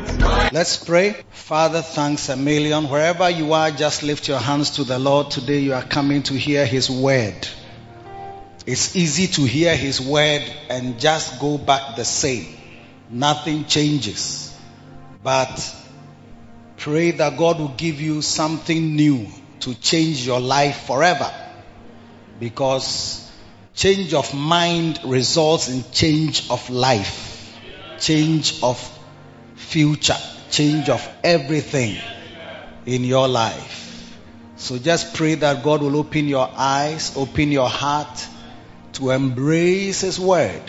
Words. Let's pray. Father, thanks a million. Wherever you are, just lift your hands to the Lord. Today you are coming to hear His word. It's easy to hear His word and just go back the same. Nothing changes. But pray that God will give you something new to change your life forever. Because change of mind results in change of life, change of future, change of everything in your life. So just pray that God will open your eyes, open your heart to embrace His word.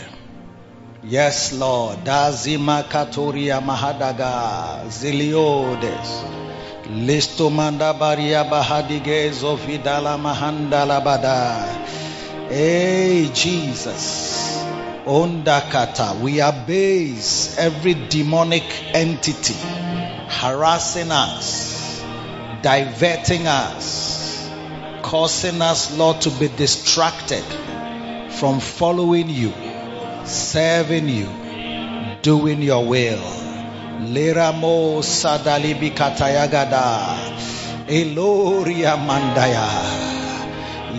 Yes, Lord. Dazima katoria mahadaga ziliodes. Listomanda baria bahadige zofidala mahandala bada. Hey, Jesus. Ondakata. We abase every demonic entity harassing us, diverting us, causing us, Lord, to be distracted from following you, serving you, doing your will. Leramo sadalibi katayagada. Eloria mandaya.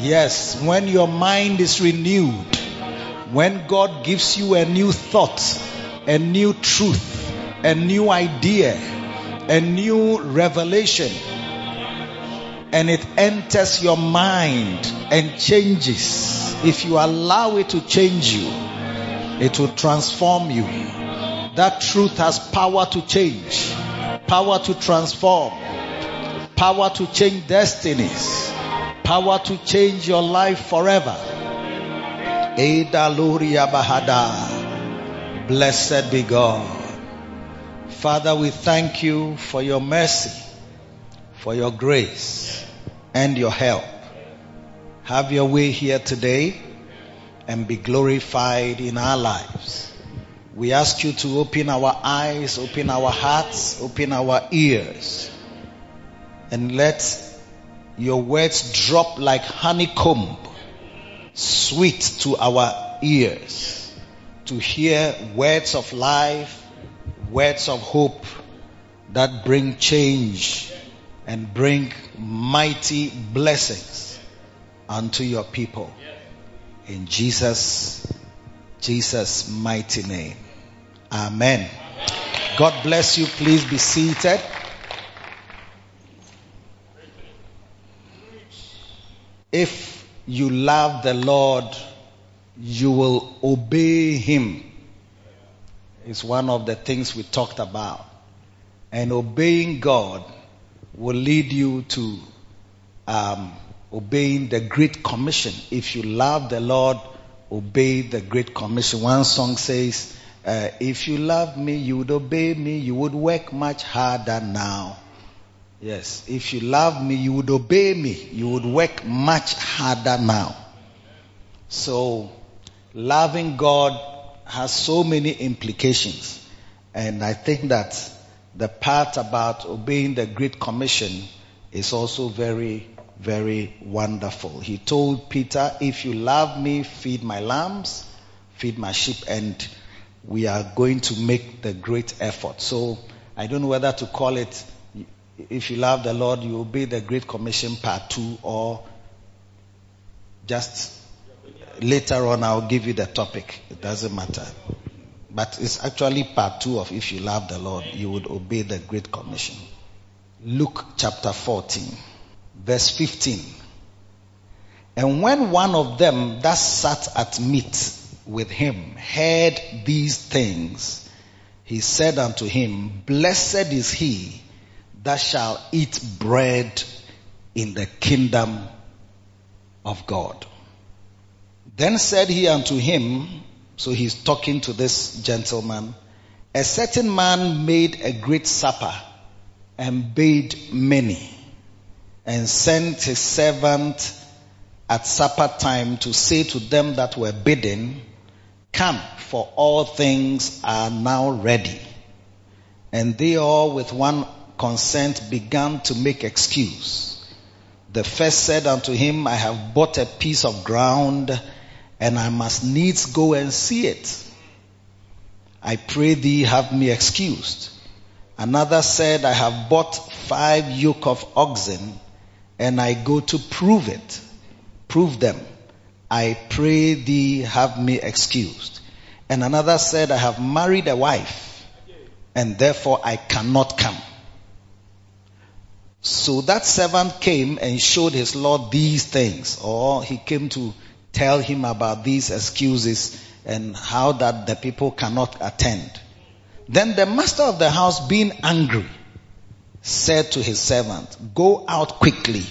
Yes, when your mind is renewed, when God gives you a new thought, a new truth, a new idea, a new revelation, and it enters your mind and changes, if you allow it to change you, it will transform you. That truth has power to change, power to transform, power to change destinies, power to change your life forever. Luria Bahada. Blessed be God. Father, we thank you for your mercy, for your grace, and your help. Have your way here today and be glorified in our lives. We ask you to open our eyes, open our hearts, open our ears, and let your words drop like honeycomb, sweet to our ears, to hear words of life, words of hope that bring change and bring mighty blessings unto your people. In Jesus, Jesus' mighty name. Amen. God bless you. Please be seated. If you love the Lord, you will obey Him. It's one of the things we talked about. And obeying God will lead you to um, obeying the Great Commission. If you love the Lord, obey the Great Commission. One song says, uh, If you love me, you would obey me, you would work much harder now. Yes, if you love me, you would obey me, you would work much harder now. So, loving God has so many implications. And I think that the part about obeying the Great Commission is also very, very wonderful. He told Peter, if you love me, feed my lambs, feed my sheep, and we are going to make the great effort. So I don't know whether to call it, if you love the Lord, you obey the Great Commission part two, or just later on I'll give you the topic. It doesn't matter. But it's actually part two of if you love the Lord, you would obey the Great Commission. Luke chapter 14, verse 15. And when one of them that sat at meat with him heard these things, he said unto him, Blessed is he that shall eat bread in the kingdom of God. Then said he unto him, so he's talking to this gentleman, a certain man made a great supper and bade many and sent his servant at supper time to say to them that were bidden, come for all things are now ready. And they all with one consent began to make excuse. The first said unto him, I have bought a piece of ground and I must needs go and see it. I pray thee have me excused. Another said, I have bought five yoke of oxen and I go to prove it. Prove them. I pray thee have me excused. And another said, I have married a wife and therefore I cannot come. So that servant came and showed his Lord these things, or he came to tell him about these excuses and how that the people cannot attend. Then the master of the house, being angry, said to his servant, Go out quickly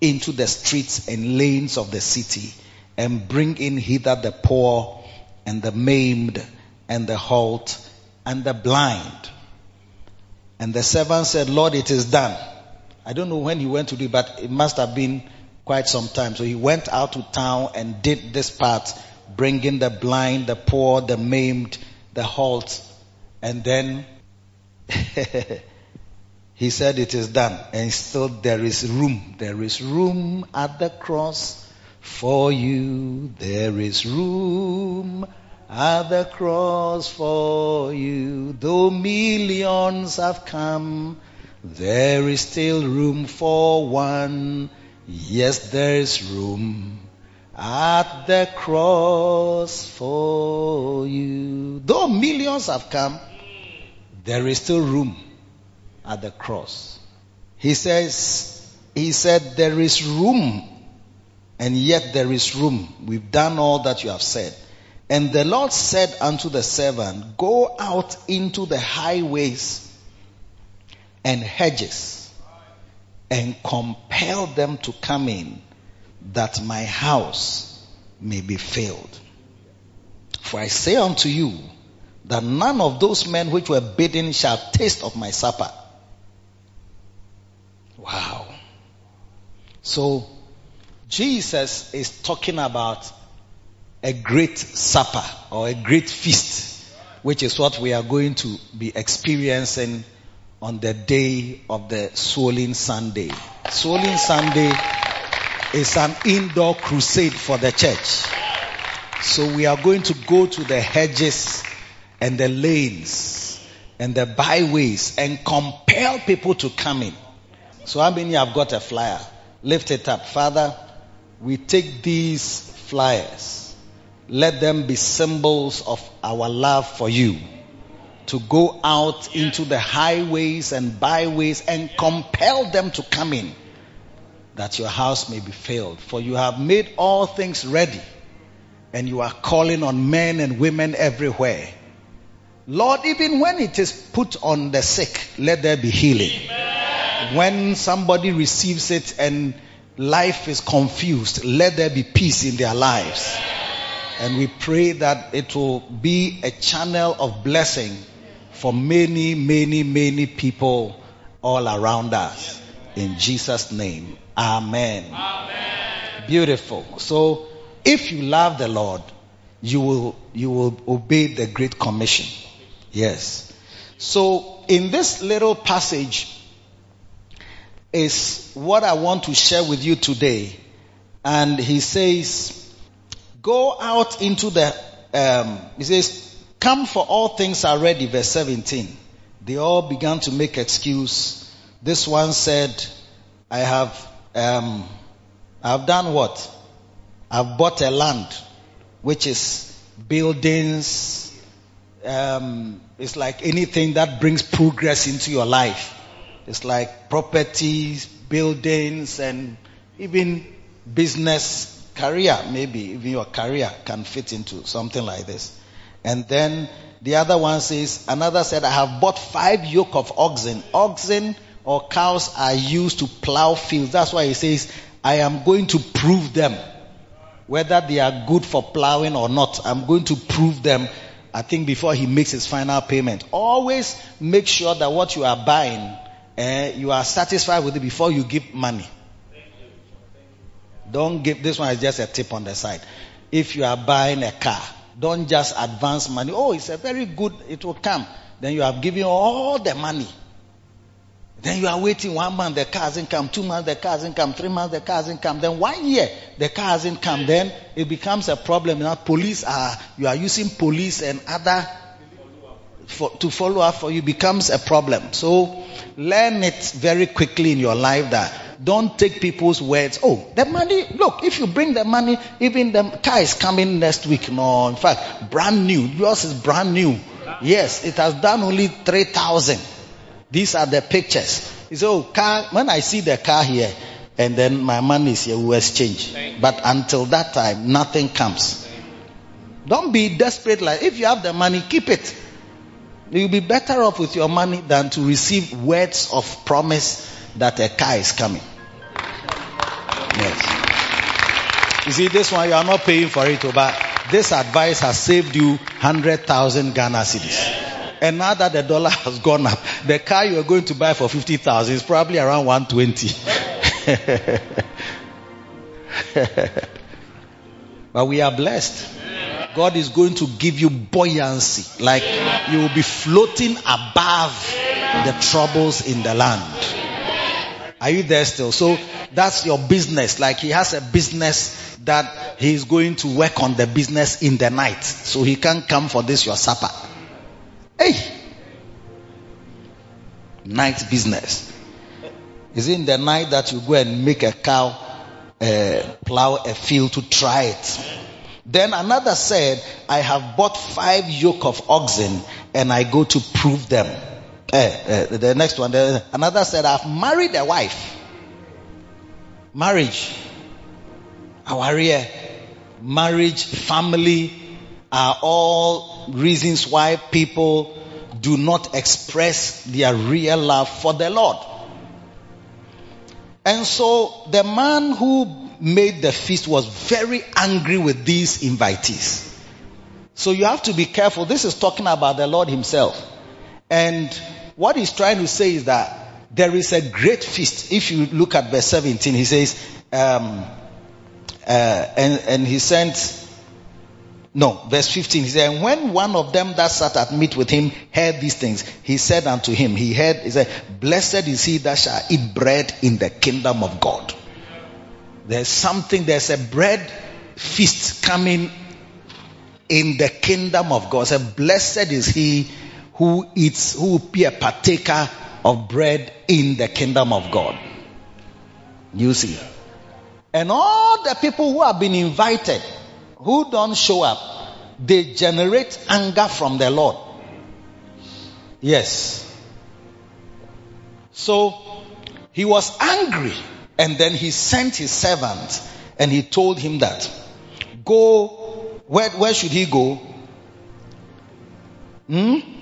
into the streets and lanes of the city and bring in hither the poor and the maimed and the halt and the blind. And the servant said, Lord, it is done. I don't know when he went to do it, but it must have been quite some time. So he went out to town and did this part, bringing the blind, the poor, the maimed, the halt. And then he said it is done. And still there is room. There is room at the cross for you. There is room at the cross for you. Though millions have come, there is still room for one. Yes, there is room at the cross for you. Though millions have come, there is still room at the cross. He says, he said, there is room and yet there is room. We've done all that you have said. And the Lord said unto the servant, go out into the highways and hedges and compel them to come in that my house may be filled. For I say unto you that none of those men which were bidden shall taste of my supper. Wow. So Jesus is talking about a great supper or a great feast, which is what we are going to be experiencing on the day of the Swollen Sunday. Swollen Sunday is an indoor crusade for the church. So we are going to go to the hedges and the lanes and the byways and compel people to come in. So how many have got a flyer? Lift it up. Father, we take these flyers. Let them be symbols of our love for you to go out into the highways and byways and compel them to come in that your house may be filled. For you have made all things ready and you are calling on men and women everywhere. Lord, even when it is put on the sick, let there be healing. Amen. When somebody receives it and life is confused, let there be peace in their lives. And we pray that it will be a channel of blessing for many, many, many people all around us. In Jesus' name. Amen. Amen. Beautiful. So, if you love the Lord, you will, you will obey the Great Commission. Yes. So, in this little passage is what I want to share with you today. And he says, go out into the, um, he says, Come for all things are ready, verse 17. They all began to make excuse. This one said, I have, um, I've done what? I've bought a land, which is buildings, um, it's like anything that brings progress into your life. It's like properties, buildings, and even business, career, maybe even your career can fit into something like this. And then the other one says, another said, I have bought five yoke of oxen. Oxen or cows are used to plow fields. That's why he says, I am going to prove them. Whether they are good for plowing or not, I'm going to prove them. I think before he makes his final payment. Always make sure that what you are buying, eh, you are satisfied with it before you give money. Don't give, this one is just a tip on the side. If you are buying a car, don't just advance money. Oh, it's a very good, it will come. Then you have given all the money. Then you are waiting one month, the car hasn't come. Two months, the car hasn't come. Three months, the car hasn't come. Then one year, the car hasn't come. Then it becomes a problem. Now police are, you are using police and other for, to follow up for you becomes a problem. So learn it very quickly in your life that don't take people's words. Oh, the money, look, if you bring the money, even the car is coming next week. No, in fact, brand new. Yours is brand new. Yes, it has done only 3,000. These are the pictures. So oh, car, when I see the car here, and then my money is here, we exchange. But until that time, nothing comes. Don't be desperate like, if you have the money, keep it. You'll be better off with your money than to receive words of promise that a car is coming. Yes. You see, this one you are not paying for it, oh, but this advice has saved you 100,000 Ghana cedis. And now that the dollar has gone up, the car you are going to buy for 50,000 is probably around 120. but we are blessed. God is going to give you buoyancy. Like you will be floating above the troubles in the land. Are you there still? So that's your business. Like he has a business that he's going to work on the business in the night. So he can't come for this your supper. Hey! Night business. Is it in the night that you go and make a cow uh, plow a field to try it? Then another said, I have bought five yoke of oxen and I go to prove them. Uh, uh, the next one, the, another said, I've married a wife. Marriage, our rear, marriage, family are all reasons why people do not express their real love for the Lord. And so the man who made the feast was very angry with these invitees. So you have to be careful. This is talking about the Lord Himself. And what he's trying to say is that there is a great feast. If you look at verse 17, he says, um, uh, and, and he sent, no, verse 15, he said, and when one of them that sat at meat with him heard these things, he said unto him, he heard, he said, blessed is he that shall eat bread in the kingdom of God. There's something, there's a bread feast coming in the kingdom of God. So blessed is he who eats, who will be a partaker of bread in the kingdom of God. You see. And all the people who have been invited, who don't show up, they generate anger from the Lord. Yes. So, he was angry and then he sent his servant and he told him that, go, where, where should he go? Hmm?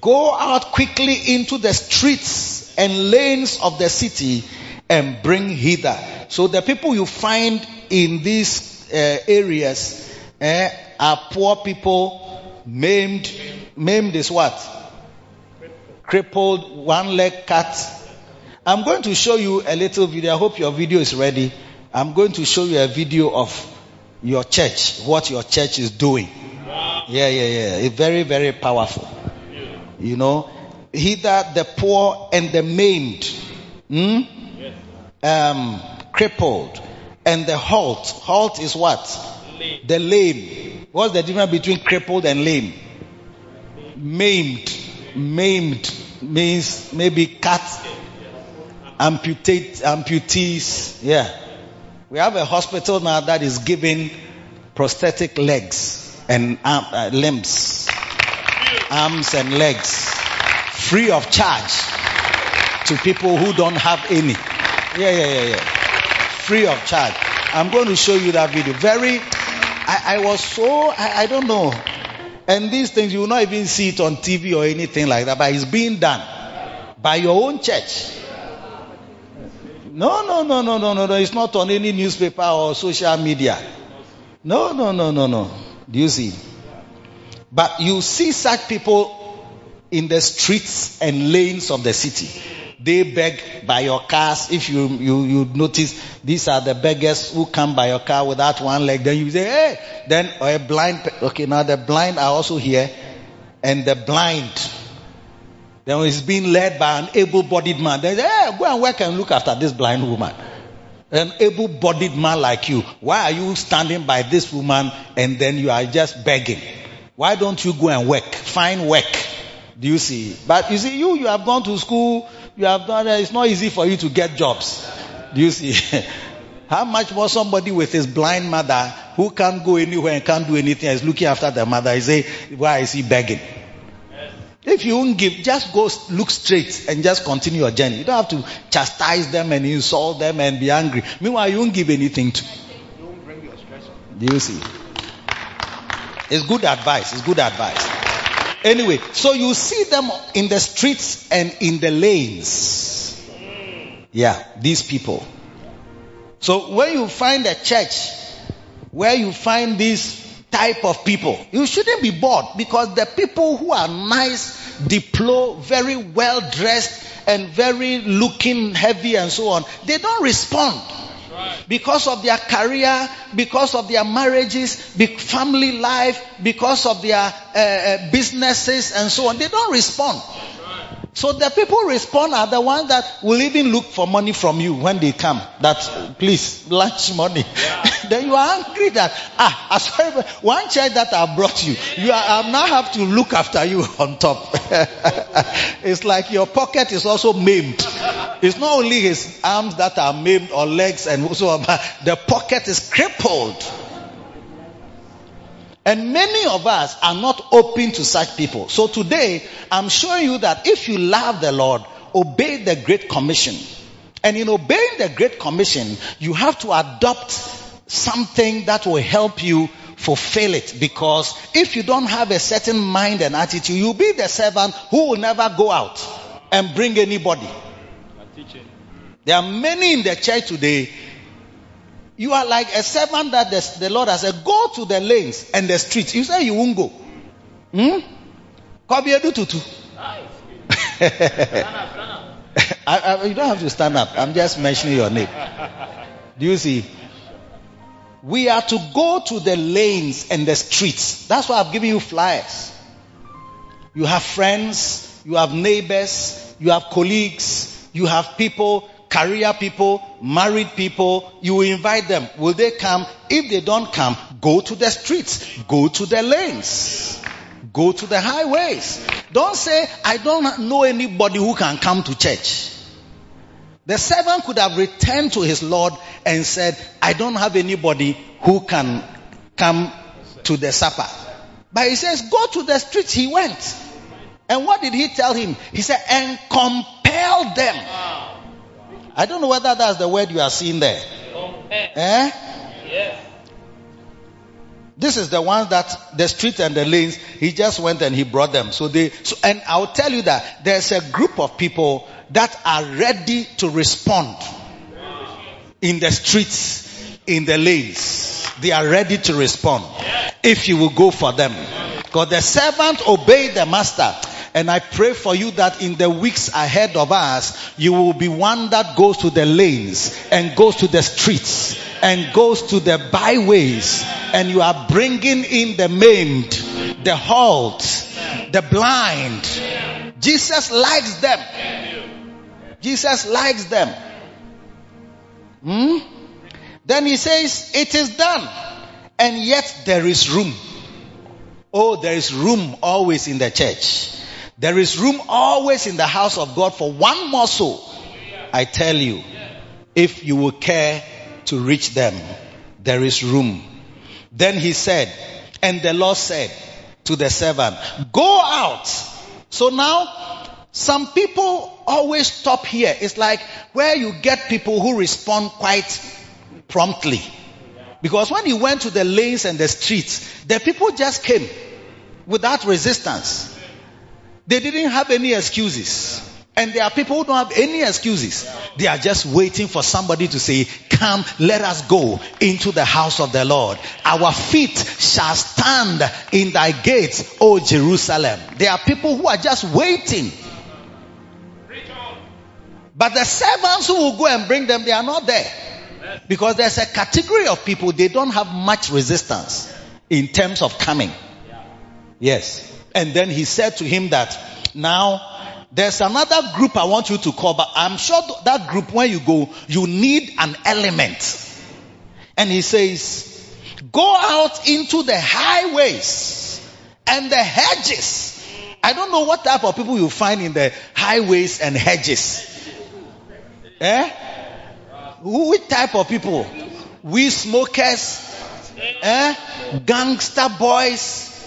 Go out quickly into the streets and lanes of the city and bring hither. So the people you find in these uh, areas uh, are poor people, maimed. Maimed is what? Crippled, one leg cut, I'm going to show you a little video. I hope your video is ready. I'm going to show you a video of your church, what your church is doing. Yeah, yeah, yeah. It's very, very powerful. You know, hither the poor and the maimed, hmm? yes. um, crippled, and the halt. Halt is what? Lame. The lame. What's the difference between crippled and lame? Maimed. Maimed means maybe cut amputate, amputees. Yeah. We have a hospital now that is giving prosthetic legs and arm, uh, limbs, arms and legs, free of charge to people who don't have any. Yeah, yeah, yeah, yeah. Free of charge. I'm going to show you that video. Very, I, I was so, I, I don't know. And these things, you will not even see it on TV or anything like that, but it's being done. By your own church. No, no, no, no, no, no, no. It's not on any newspaper or social media. No, no, no, no, no. Do you see? But you see such people in the streets and lanes of the city. They beg by your cars. If you, you, you notice, these are the beggars who come by your car without one leg. Then you say, hey, then or a blind, okay, now the blind are also here. And the blind, then he's being led by an able-bodied man. They say, hey, go and work and look after this blind woman. An able-bodied man like you. Why are you standing by this woman and then you are just begging? Why don't you go and work? Find work. Do you see? But you see, you, you have gone to school, you have done, it's not easy for you to get jobs. Do you see? How much more somebody with his blind mother who can't go anywhere and can't do anything is looking after the mother. He say, why is he begging? If you won't give, just go look straight and just continue your journey. You don't have to chastise them and insult them and be angry. Meanwhile, you won't give anything to. Do you see? It's good advice. It's good advice. Anyway, so you see them in the streets and in the lanes. Yeah, these people. So when you find a church where you find this type of people, you shouldn't be bored because the people who are nice, deploy, very well dressed, and very looking heavy and so on, they don't respond because of their career, because of their marriages, family life, because of their uh, businesses and so on. They don't respond. So the people respond are the ones that will even look for money from you when they come. That please lunch money. Yeah. then you are angry that ah, I sorry, one child that I brought you, you are, I now have to look after you on top. it's like your pocket is also maimed. It's not only his arms that are maimed or legs and so on, but the pocket is crippled. And many of us are not open to such people. So today, I'm showing you that if you love the Lord, obey the Great Commission. And in obeying the Great Commission, you have to adopt something that will help you fulfill it. Because if you don't have a certain mind and attitude, you'll be the servant who will never go out and bring anybody. There are many in the church today you are like a servant that the, the Lord has said, go to the lanes and the streets. You say you won't go. Hmm? Kobiedu tutu. I, I, you don't have to stand up. I'm just mentioning your name. Do you see? We are to go to the lanes and the streets. That's why I've given you flyers. You have friends, you have neighbors, you have colleagues, you have people career people, married people, you invite them. Will they come? If they don't come, go to the streets, go to the lanes, go to the highways. Don't say, I don't know anybody who can come to church. The servant could have returned to his Lord and said, I don't have anybody who can come to the supper. But he says, go to the streets. He went. And what did he tell him? He said, and compel them. I don't know whether that's the word you are seeing there. Eh? This is the ones that the streets and the lanes, he just went and he brought them. So they, so, and I'll tell you that there's a group of people that are ready to respond in the streets, in the lanes. They are ready to respond if you will go for them. Because the servant obeyed the master. And I pray for you that in the weeks ahead of us, you will be one that goes to the lanes and goes to the streets and goes to the byways and you are bringing in the maimed, the halt, the blind. Jesus likes them. Jesus likes them. Hmm? Then he says, it is done. And yet there is room. Oh, there is room always in the church. There is room always in the house of God for one more soul. I tell you, if you will care to reach them, there is room. Then he said, and the Lord said to the servant, go out. So now, some people always stop here. It's like where you get people who respond quite promptly. Because when he went to the lanes and the streets, the people just came without resistance. They didn't have any excuses. And there are people who don't have any excuses. They are just waiting for somebody to say, come, let us go into the house of the Lord. Our feet shall stand in thy gates, O Jerusalem. There are people who are just waiting. But the servants who will go and bring them, they are not there. Because there's a category of people, they don't have much resistance in terms of coming. Yes. And then he said to him that, now, there's another group I want you to cover. I'm sure that group, when you go, you need an element. And he says, go out into the highways and the hedges. I don't know what type of people you find in the highways and hedges. Eh? Which type of people? We smokers, eh? Gangster boys.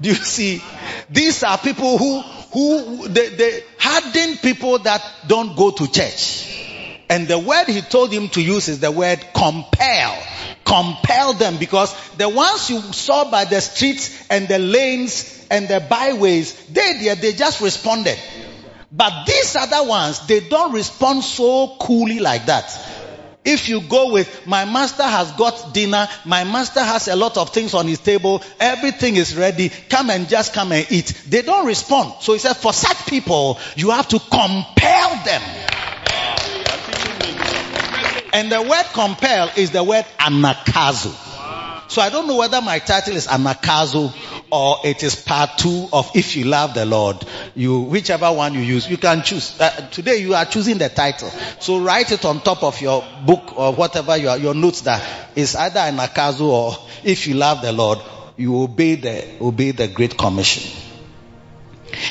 Do you see? These are people who, who, the, the hardened people that don't go to church. And the word he told him to use is the word compel. Compel them because the ones you saw by the streets and the lanes and the byways, they, they, they just responded. But these other ones, they don't respond so coolly like that. If you go with, my master has got dinner, my master has a lot of things on his table, everything is ready, come and just come and eat. They don't respond. So he said, for such people, you have to compel them. And the word compel is the word anakazo. So I don't know whether my title is anakazo or it is part two of if you love the Lord. You, whichever one you use, you can choose. Uh, today you are choosing the title. So write it on top of your book or whatever your, your notes that is either anakazo or if you love the Lord, you obey the, obey the great commission.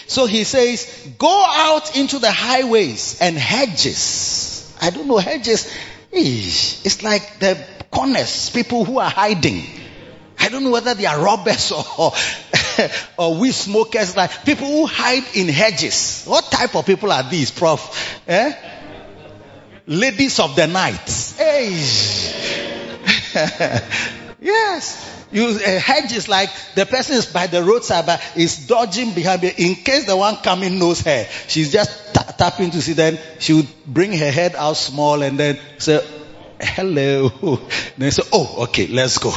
So he says, go out into the highways and hedges. I don't know, hedges. It's like the corners, people who are hiding. I don't know whether they are robbers or, or we smokers, like people who hide in hedges. What type of people are these, Prof? Eh? Ladies of the night. Hey. yes. You, a hedge is like the person is by the roadside, but is dodging behind me in case the one coming knows her. She's just t- tapping to see. Then she would bring her head out small and then say, "Hello." Then say, "Oh, okay, let's go."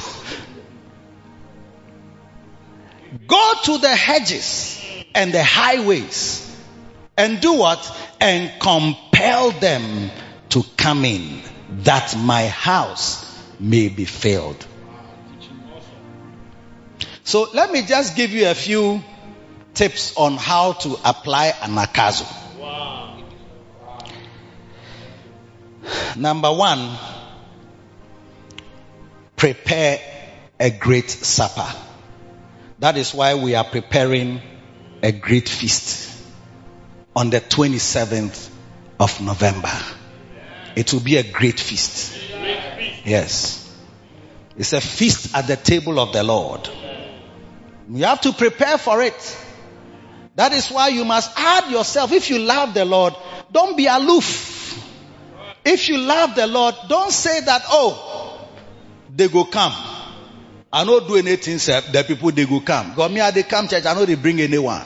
Go to the hedges and the highways and do what? And compel them to come in that my house may be filled. So let me just give you a few tips on how to apply anakazo. Number one, prepare a great supper. That is why we are preparing a great feast on the 27th of November. It will be a great feast. Yes. It's a feast at the table of the Lord. You have to prepare for it. That is why you must add yourself. If you love the Lord, don't be aloof. If you love the Lord, don't say that, oh, they go come. I don't do anything, sir. The people they go come. Because me, I they come church. I know they bring anyone.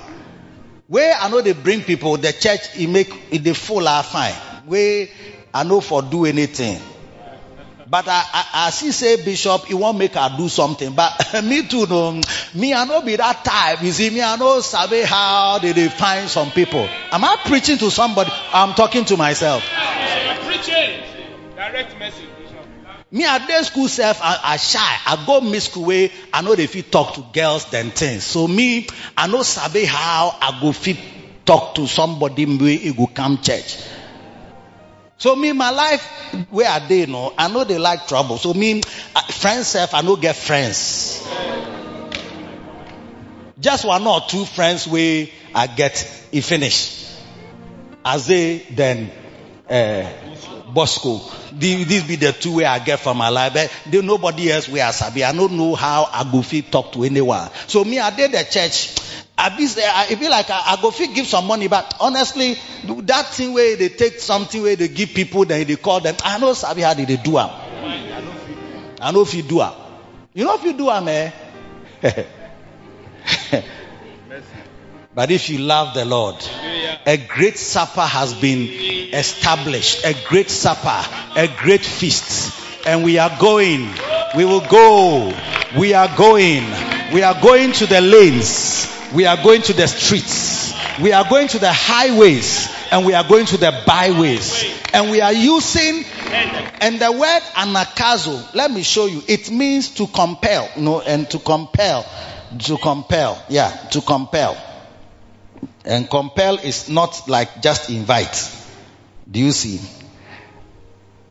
Where I know they bring people, the church it make it they full are fine. Where I know for do anything. But I, I, I see say bishop, he won't make her do something. But me too, no. Me, I know be that type. You see, me, I know sabe how they, they find some people. Am I preaching to somebody? I'm talking to myself. Preaching. Direct message. Me at day school self, I, I shy. I go miss school way. I know they fit talk to girls than things. So me, I know sabe how I go fit talk to somebody way he go come church. So me, my life, where are they? No, I know they like trouble. So me, friends self, I know get friends. Just one or two friends where I get he finish. As they then uh, Bosco. These be the two way I get from my life. But there nobody else where I sabi. I don't know how I go talk to anyone. So me, I did the church. I be like I, go give some money, but honestly, that thing where they take something where they give people, then they call them. I know sabi how they do am. I know if you do am. You know if you do am, eh? but if you love the Lord, A great supper has been established. A great supper, a great feast. And we are going. We will go. We are going. We are going to the lanes. We are going to the streets. We are going to the highways. And we are going to the byways. And we are using and the word anakazo, let me show you. It means to compel, no, and to compel, to compel, yeah, to compel. And compel is not like just invite. Do you see?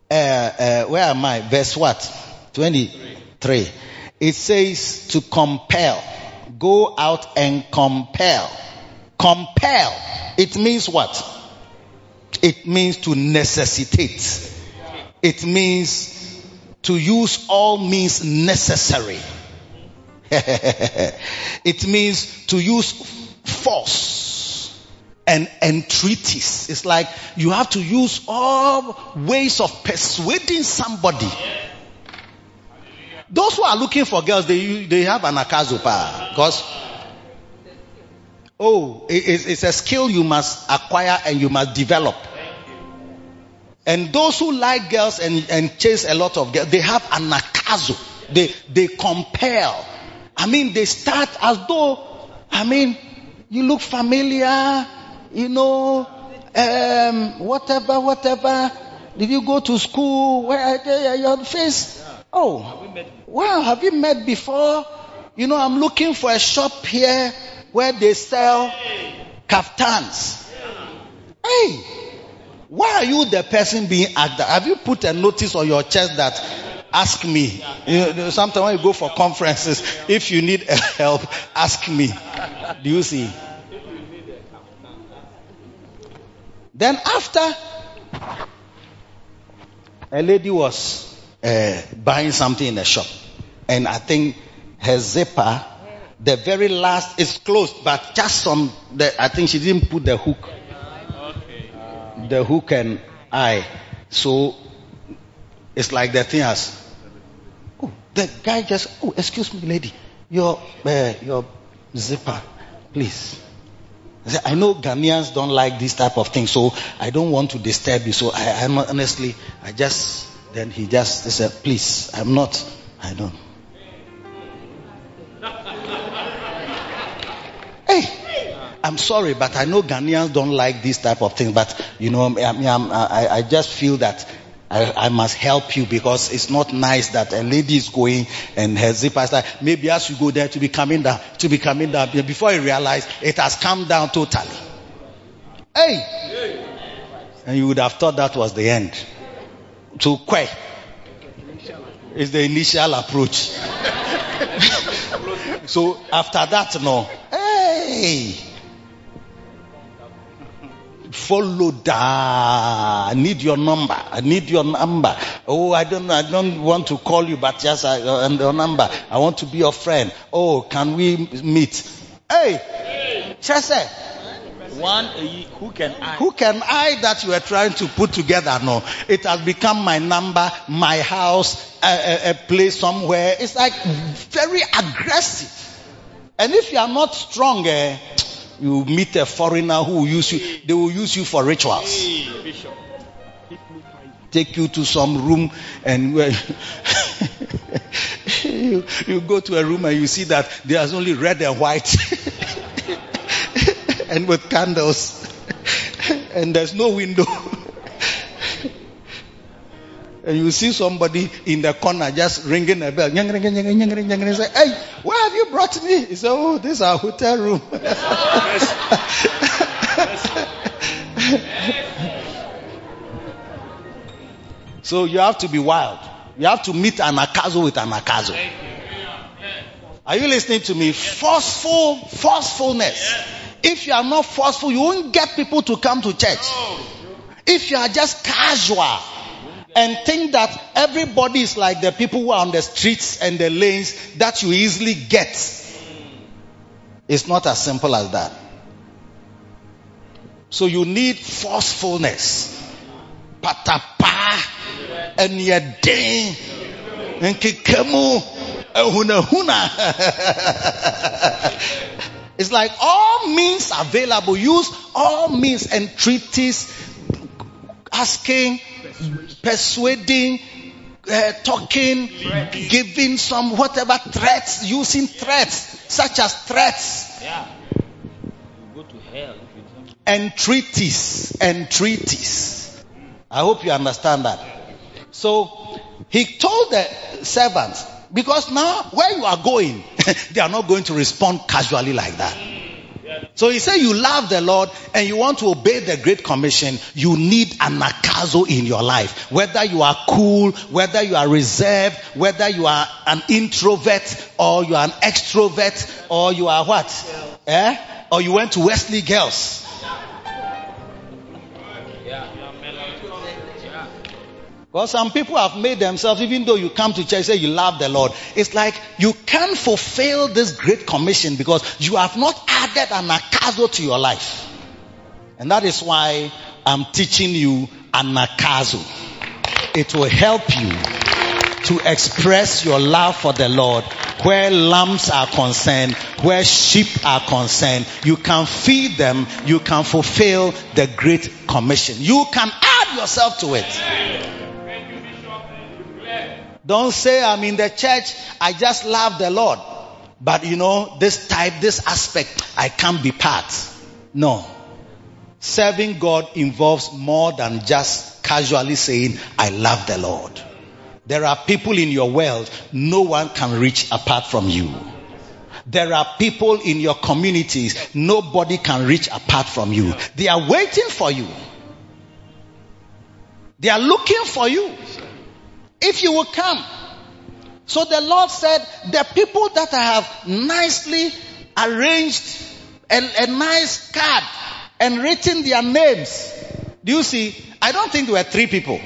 Uh, uh, where am I? Verse what? 23. It says to compel. Go out and compel. Compel. It means what? It means to necessitate. It means to use all means necessary. it means to use force and entreaties. It's like you have to use all ways of persuading somebody. Those who are looking for girls, they they have an akazopa because oh, it, it's a skill you must acquire and you must develop. And those who like girls and, and chase a lot of girls, they have anakazo. They, they compel. I mean, they start as though, I mean, you look familiar, you know, um, whatever, whatever. Did you go to school? Where are they? Your face. Oh, wow, have you met before? You know, I'm looking for a shop here where they sell kaftans. Hey, why are you the person being asked that? Have you put a notice on your chest that ask me? You sometimes when you go for conferences, if you need help, ask me. Do you see? Then after a lady was uh, buying something in a shop, and I think her zipper, the very last is closed, but just some. The, I think she didn't put the hook the hook and eye. So it's like the thing has. The guy just. Oh, excuse me, lady, your uh, your zipper, please. I, said, I know Ghanaians don't like this type of thing, so I don't want to disturb you. So I, I'm honestly, I just. Then he just said, please, I'm not. I don't. Hey, I'm sorry, but I know Ghanaians don't like this type of thing. But you know, I, I, I just feel that I, I, must help you because it's not nice that a lady is going and her zipper is like, maybe as you go there to be coming down, to be coming down. Before you realize it has come down totally. Hey! And you would have thought that was the end. To quay is the initial approach. so after that, no. Hey! Follow that. I need your number. I need your number. Oh, I don't I don't want to call you, but just uh, your number. I want to be your friend. Oh, can we meet? Hey, Chese. One, who can I? Who can I that you are trying to put together? No, it has become my number, my house, a, a, a place somewhere. It's like very aggressive. And if you are not strong, eh, you meet a foreigner who will use you, they will use you for rituals. Take you to some room and you, you go to a room and you see that there's only red and white and with candles and there's no window. And you see somebody in the corner just ringing a bell. Say, hey, where have you brought me? He said, oh, this is our hotel room. so you have to be wild. You have to meet anakazo with anakazo. Are you listening to me? Forceful, forcefulness. If you are not forceful, you won't get people to come to church. If you are just casual, and think that everybody is like the people who are on the streets and the lanes that you easily get. It's not as simple as that. So you need forcefulness. Patapa and yade and kikemu. It's like all means available. Use all means, entreaties, asking, persuading, uh, talking, giving some whatever threats, using threats, such as threats, Yeah. You go to hell entreaties, entreaties. I hope you understand that. So he told the servants, because now where you are going, they are not going to respond casually like that. So he said, you love the Lord and you want to obey the Great Commission, you need anakazo in your life. Whether you are cool, whether you are reserved, whether you are an introvert or you are an extrovert or you are what? Eh? Or you went to Wesley Girls. Because some people have made themselves, even though you come to church, say you love the Lord. It's like you can't fulfill this great commission because you have not added anakazo to your life. And that is why I'm teaching you anakazo. It will help you to express your love for the Lord where lambs are concerned, where sheep are concerned. You can feed them, you can fulfill the great commission. You can add yourself to it. Don't say I'm in the church, I just love the Lord. But you know, this type, this aspect, I can't be part. No. Serving God involves more than just casually saying, I love the Lord. There are people in your world no one can reach apart from you. There are people in your communities nobody can reach apart from you. They are waiting for you. They are looking for you. If you will come. So the Lord said, the people that I have nicely arranged a, a nice card and written their names. Do you see? I don't think there were three people.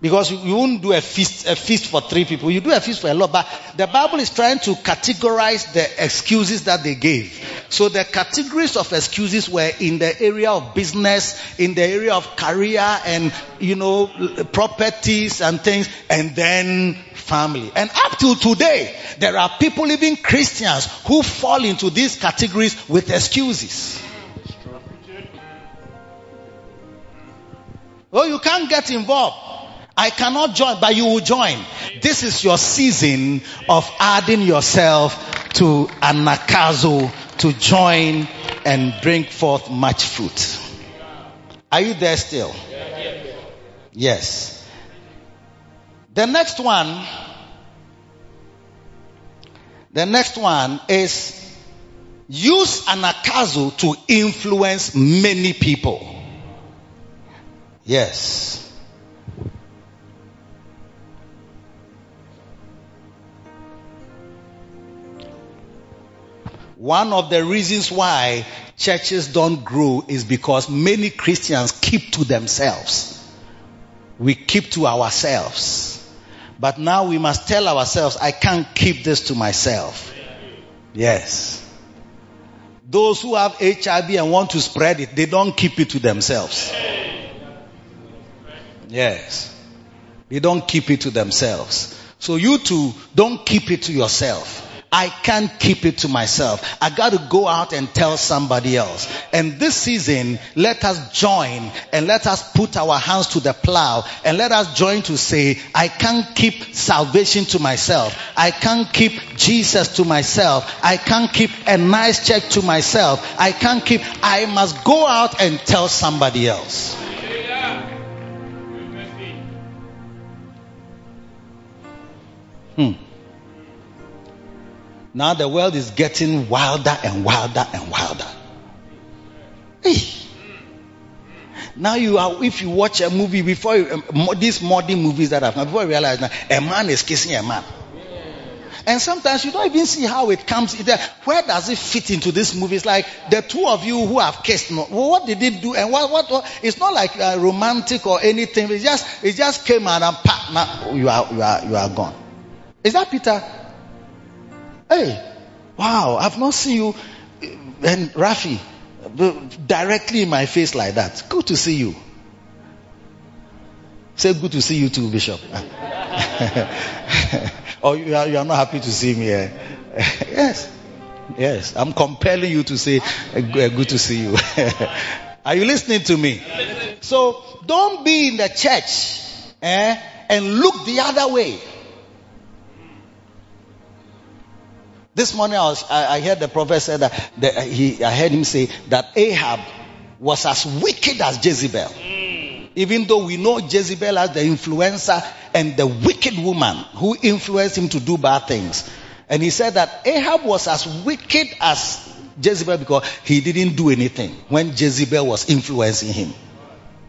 Because you, won't do a feast, a feast for three people. You do a feast for a lot. But the Bible is trying to categorize the excuses that they gave. So the categories of excuses were in the area of business, in the area of career and, you know, properties and things, and then family. And up till today, there are people, even Christians, who fall into these categories with excuses. Oh, you can't get involved. I cannot join, but you will join. This is your season of adding yourself to anakazo to join and bring forth much fruit. Are you there still? Yes. The next one, the next one is use anakazo to influence many people. Yes. One of the reasons why churches don't grow is because many Christians keep to themselves. We keep to ourselves. But now we must tell ourselves, I can't keep this to myself. Yes. Those who have HIV and want to spread it, they don't keep it to themselves. Yes. They don't keep it to themselves. So you too, don't keep it to yourself. I can't keep it to myself. I got to go out and tell somebody else. And this season, let us join and let us put our hands to the plow and let us join to say, I can't keep salvation to myself. I can't keep Jesus to myself. I can't keep a nice check to myself. I can't keep, I must go out and tell somebody else. Hmm. Now the world is getting wilder and wilder and wilder. Hey. Now you are, if you watch a movie before you, um, these modern movies that I've before you realize now a man is kissing a man. And sometimes you don't even see how it comes. Where does it fit into this movie? It's like the two of you who have kissed. What did it do? And what, what, what it's not like uh, romantic or anything. It just, it just came out and pat. Now you are, you are, you are gone. Is that Peter? Hey, wow, I've not seen you and Rafi directly in my face like that. Good to see you. Say good to see you too, Bishop. or you are, you are not happy to see me here. yes. Yes, I'm compelling you to say, uh, good to see you. Are you listening to me? So don't be in the church eh, and look the other way. This morning I, was, I, I heard the prophet say that, that he, I heard him say that Ahab was as wicked as Jezebel. Hmm. Even though we know Jezebel as the influencer and the wicked woman who influenced him to do bad things. And he said that Ahab was as wicked as Jezebel because he didn't do anything when Jezebel was influencing him.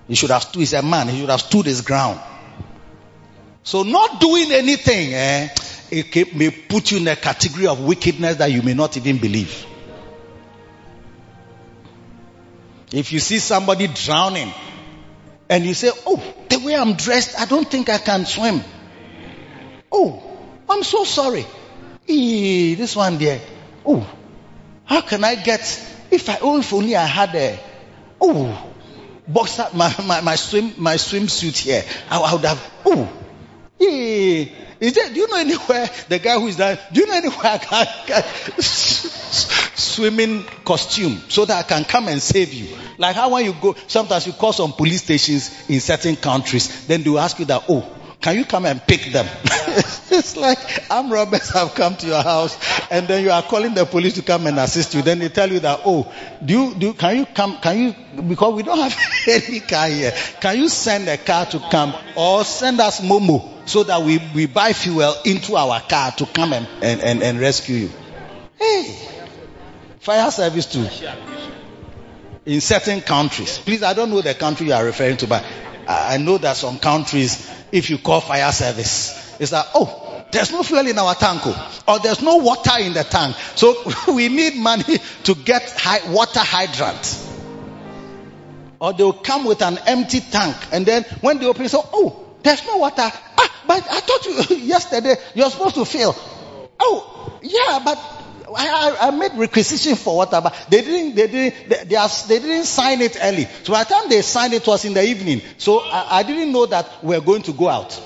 He should have stood, he's a man, he should have stood his ground. So not doing anything, eh, it may put you in a category of wickedness that you may not even believe. If you see somebody drowning and you say, Oh, the way I'm dressed, I don't think I can swim. Oh, I'm so sorry. Eee, this one there. Oh, how can I get, if I, oh, if only I had a, oh, box up my, my, my swim, my swimsuit here. I, I would have, oh, yeah. Is there, do you know anywhere, the guy who is there, do you know anywhere I can, can swimming costume so that I can come and save you? Like how when you go, sometimes you call some police stations in certain countries, then they will ask you that, oh, can you come and pick them? it's like armed robbers have come to your house and then you are calling the police to come and assist you. Then they tell you that, oh, do you, do, can you come, can you, because we don't have any car here, can you send a car to come or send us Momo so that we, we buy fuel into our car to come and, and, and, and rescue you? Hey, fire service too. In certain countries. Please, I don't know the country you are referring to, but I know that some countries, if you call fire service, it's like, oh, there's no fuel in our tank, oh, or there's no water in the tank. So we need money to get high, water hydrant. Or they'll come with an empty tank, and then when they open, so oh, there's no water. Ah, but I thought you yesterday you're supposed to fill. Oh, yeah, but I, I, made requisition for water, but they didn't, they didn't, they, they, are, they, didn't sign it early. So by the time they signed it, was in the evening. So I, I didn't know that we are going to go out.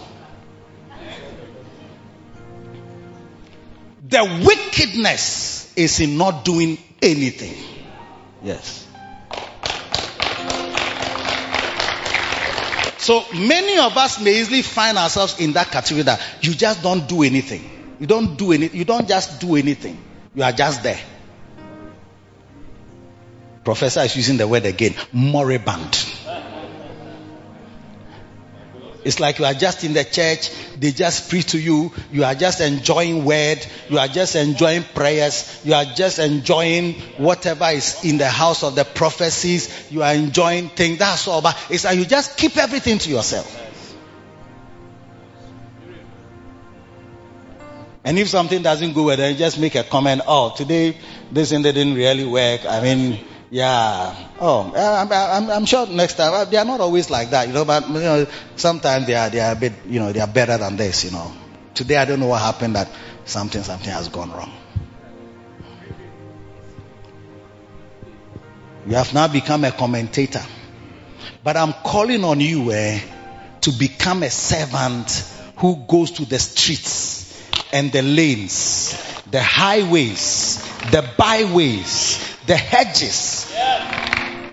The wickedness is in not doing anything. Yes. So many of us may easily find ourselves in that category that you just don't do anything. You don't do any, you don't just do anything. You are just there. Professor is using the word again, moribund. It's like you are just in the church, they just preach to you, you are just enjoying word, you are just enjoying prayers, you are just enjoying whatever is in the house of the prophecies, you are enjoying things, that's all. But it's like you just keep everything to yourself. And if something doesn't go well, then just make a comment. Oh, today this thing didn't really work. I mean, yeah. Oh, I'm, I'm, I'm, sure next time uh, they are not always like that, you know. But you know, sometimes they are they are a bit, you know, they are better than this, you know. Today I don't know what happened that something something has gone wrong. You have now become a commentator, but I'm calling on you eh, to become a servant who goes to the streets and the lanes, the highways, the byways, the hedges.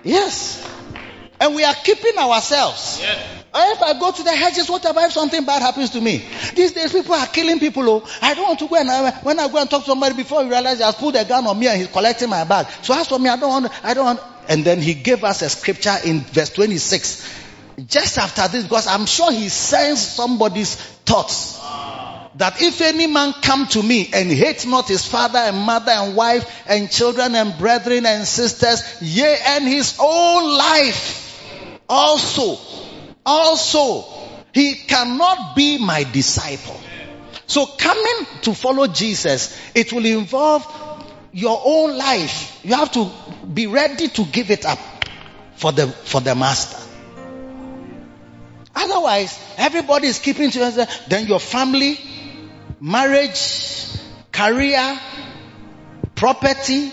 Yes. And we are keeping ourselves. If I go to the hedges, what about if something bad happens to me? These days people are killing people. Oh, I don't want to go and I, when I go and talk to somebody before you realize he has pulled a gun on me and he's collecting my bag. So as for me, I don't want, I don't want. And then he gave us a scripture in verse 26. Just after this, because I'm sure he sensed somebody's thoughts that if any man come to me and hate not his father and mother and wife and children and brethren and sisters, yea, and his own life also, also, he cannot be my disciple. So coming to follow Jesus, it will involve your own life. You have to be ready to give it up for the, for the master. Otherwise, everybody is keeping to yourself. Then your family, marriage, career, property.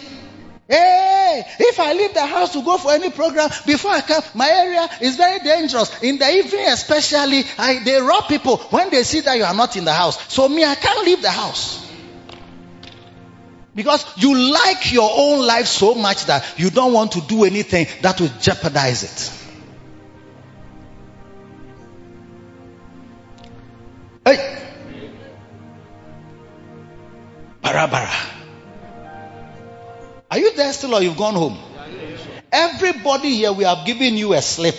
Hey, if I leave the house to go for any program before I come, my area is very dangerous. In the evening, especially, I, they rob people when they see that you are not in the house. So me, I can't leave the house. Because you like your own life so much that you don't want to do anything that will jeopardize it. Hey. Barabara. Are you there still or you've gone home? Everybody here, we have given you a slip.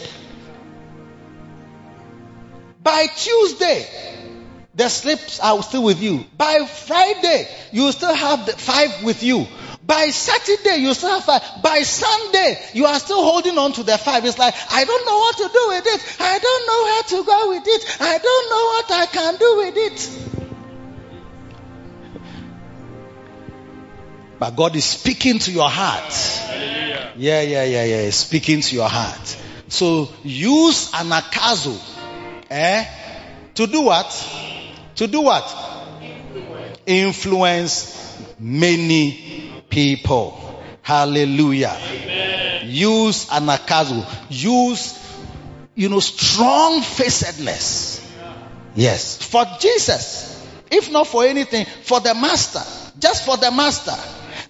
By Tuesday, the slips are still with you. By Friday, you still have the five with you. By Saturday, you still have five. By Sunday, you are still holding on to the five. It's like, I don't know what to do with it. I don't know where to go with it. I don't know what I can do with it. But God is speaking to your heart. Yeah, yeah, yeah, yeah. Speaking to your heart. So use anakazo. Eh? To do what? To do what? Influence many people. Hallelujah. Use anakazo. Use, you know, strong facedness. Yes. For Jesus. If not for anything, for the master. Just for the master.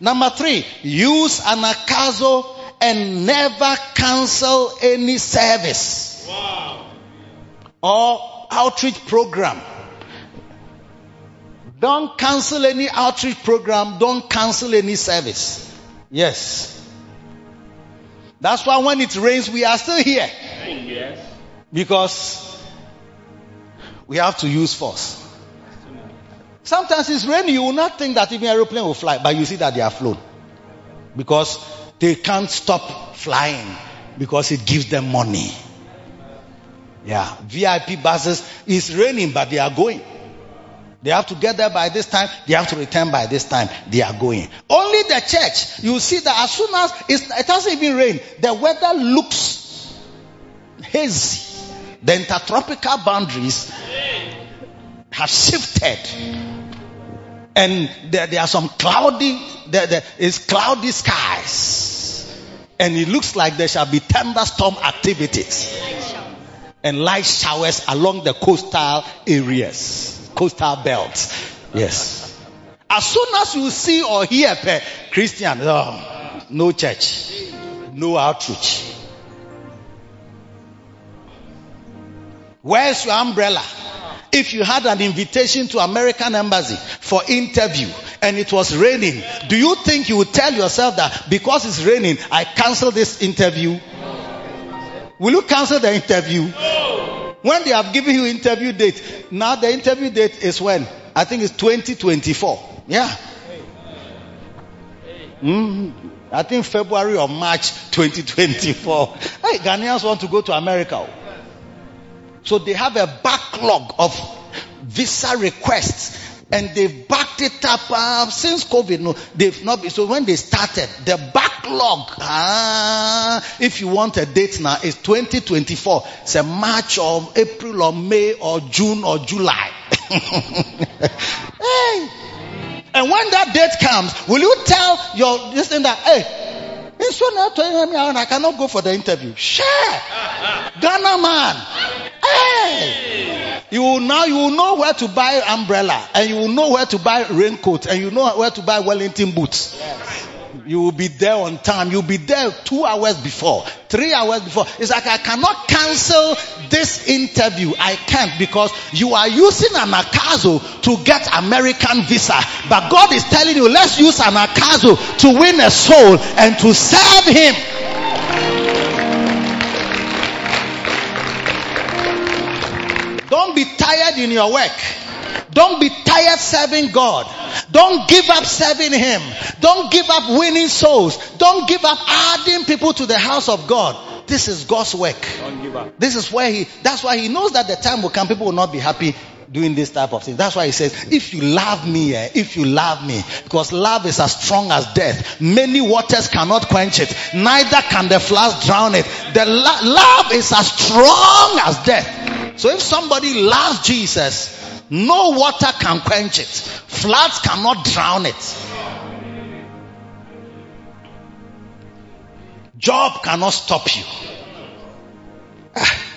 Number three, use an anakazo and never cancel any service. Or outreach program. Don't cancel any outreach program. Don't cancel any service. Yes. That's why when it rains, we are still here. Yes. Because we have to use force. Sometimes it's raining, you will not think that even aeroplane will fly, but you see that they are flown. Because they can't stop flying because it gives them money. Yeah. VIP buses, it's raining, but they are going. They have to get there by this time. They have to return by this time. They are going. Only the church, you see that as soon as it hasn't even rained, the weather looks hazy. The intertropical boundaries have shifted. And there, there are some cloudy, there, there is cloudy skies. And it looks like there shall be thunderstorm activities and light showers along the coastal areas, coastal belts. Yes. As soon as you see or hear per Christian, oh, no church, no outreach. Where's your umbrella? If you had an invitation to American embassy for interview and it was raining, do you think you would tell yourself that because it's raining, I cancel this interview? Will you cancel the interview? When they have given you interview date, now the interview date is when? I think it's 2024. Yeah. Mm, I think February or March 2024. Hey, Ghanaians want to go to America. So they have a backlog of visa requests and they've backed it up uh, since COVID. No, they've not been. So when they started, the backlog, ah, if you want a date now, is 2024. It's a March or April or May or June or July. hey. And when that date comes, will you tell your listener that, hey, it's so not telling me I cannot go for the interview. Share. Ghana man. Hey. You will now you will know where to buy umbrella and you will know where to buy raincoat and you know where to buy Wellington boots. You will be there on time. You'll be there two hours before, three hours before. It's like I cannot cancel this interview. I can't because you are using anakazo to get American visa. But God is telling you, let's use anakazo to win a soul and to serve Him. Don't be tired in your work. Don't be tired serving God. Don't give up serving Him. Don't give up winning souls. Don't give up adding people to the house of God. This is God's work. Don't give up. This is where He, that's why He knows that the time will come, people will not be happy doing this type of thing. That's why He says, if you love me, eh, if you love me, because love is as strong as death. Many waters cannot quench it, neither can the floods drown it. The lo- love is as strong as death. So if somebody loves Jesus, no water can quench it. Floods cannot drown it. Job cannot stop you. Ah.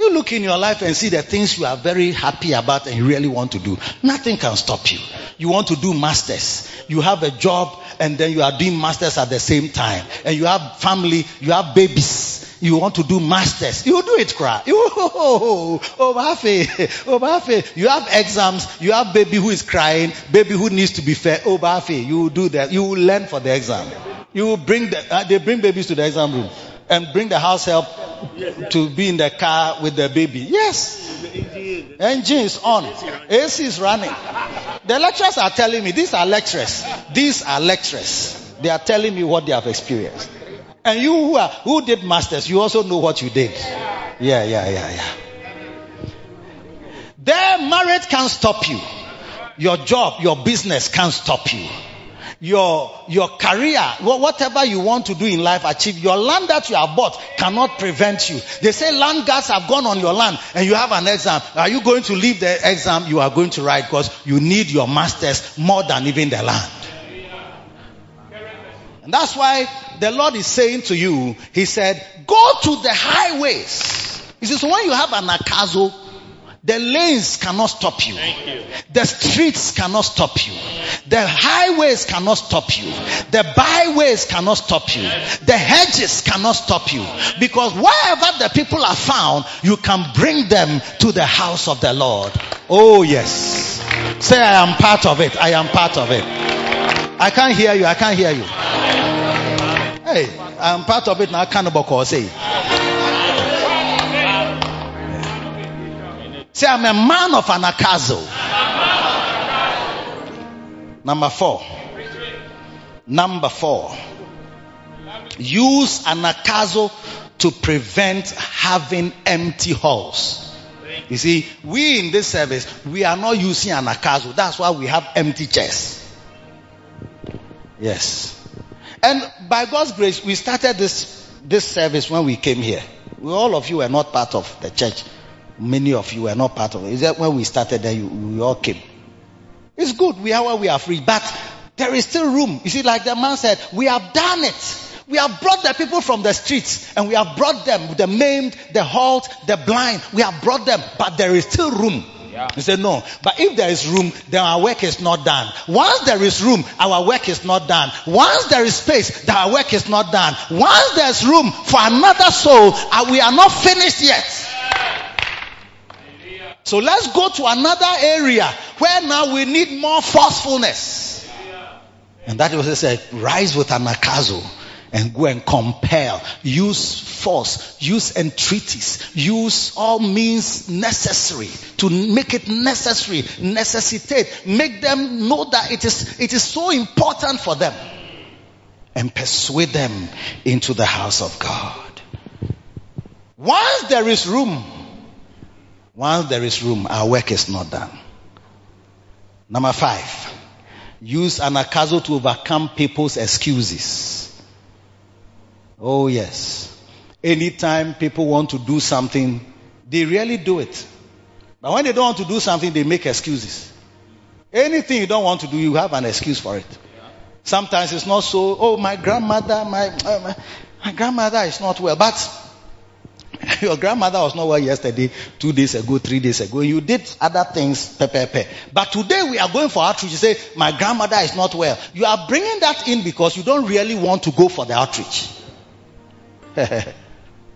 You look in your life and see the things you are very happy about and you really want to do, nothing can stop you. You want to do masters. You have a job and then you are doing masters at the same time. And you have family, you have babies. You want to do masters. You do it, cry. You, oh, oh, oh, Bafe. You have exams. You have baby who is crying, baby who needs to be fed. Oh, Bafe, you will do that. You will learn for the exam. You will bring the, uh, they bring babies to the exam room and bring the house help to be in the car with the baby. Yes. Engine is on. AC is running. The lecturers are telling me, these are lecturers. These are lecturers. They are telling me what they have experienced. And you who, are, who did masters, you also know what you did. Yeah, yeah, yeah, yeah. Their marriage can't stop you. Your job, your business can't stop you. Your, your career, whatever you want to do in life, achieve. Your land that you have bought cannot prevent you. They say land guards have gone on your land and you have an exam. Are you going to leave the exam? You are going to write because you need your masters more than even the land. And that's why the Lord is saying to you, He said, go to the highways. He says, when you have anakazo, the lanes cannot stop you. you. The streets cannot stop you. The highways cannot stop you. The byways cannot stop you. The hedges cannot stop you. Because wherever the people are found, you can bring them to the house of the Lord. Oh yes. Say I am part of it. I am part of it. I can't hear you. I can't hear you. Hey, I am part of it now. Can't say. Say, I'm a man of an anakazo. Number four. Number four. Use an anakazo to prevent having empty halls. You see, we in this service, we are not using an anakazo. That's why we have empty chairs. Yes. And by God's grace, we started this, this service when we came here. We, all of you were not part of the church. Many of you were not part of it. Is that when we started there, you, we all came. It's good. We are where we are free, but there is still room. You see, like the man said, we have done it. We have brought the people from the streets and we have brought them, the maimed, the halt, the blind. We have brought them, but there is still room. Yeah. He said, no. But if there is room, then our work is not done. Once there is room, our work is not done. Once there is space, then our work is not done. Once there's room for another soul, uh, we are not finished yet. So let's go to another area where now we need more forcefulness. And that was said, rise with anakazo and go and compel. Use force, use entreaties, use all means necessary to make it necessary, necessitate, make them know that it is, it is so important for them and persuade them into the house of God. Once there is room, once there is room, our work is not done. Number five, use an anakazo to overcome people's excuses. Oh yes. Anytime people want to do something, they really do it. But when they don't want to do something, they make excuses. Anything you don't want to do, you have an excuse for it. Sometimes it's not so, oh, my grandmother, my, uh, my, my grandmother is not well. But your grandmother was not well yesterday, two days ago, three days ago. You did other things, pe, pe, pe. But today we are going for outreach. You say, my grandmother is not well. You are bringing that in because you don't really want to go for the outreach.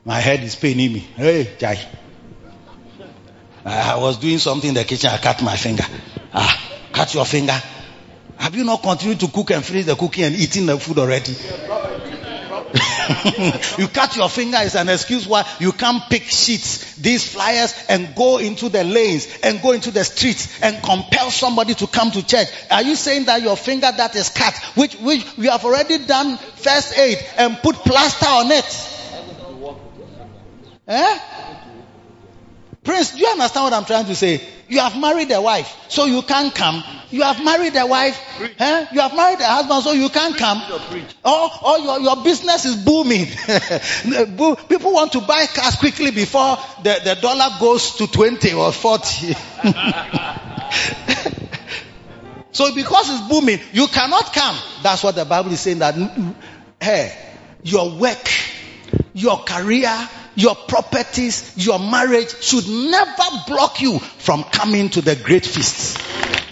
my head is paining me. Hey, Jai. I was doing something in the kitchen. I cut my finger. Ah, cut your finger. Have you not continued to cook and finish the cooking and eating the food already? you cut your finger is an excuse why you can't pick sheets, these flyers, and go into the lanes and go into the streets and compel somebody to come to church. Are you saying that your finger that is cut, which which we have already done first aid and put plaster on it? Eh? Prince, do you understand what I'm trying to say? You have married a wife, so you can't come. You have married a wife, eh? you have married a husband, so you can't come. Or, or your, your business is booming. People want to buy cars quickly before the, the dollar goes to 20 or 40. so because it's booming, you cannot come. That's what the Bible is saying that, hey, your work, your career, your properties, your marriage should never block you from coming to the great feasts.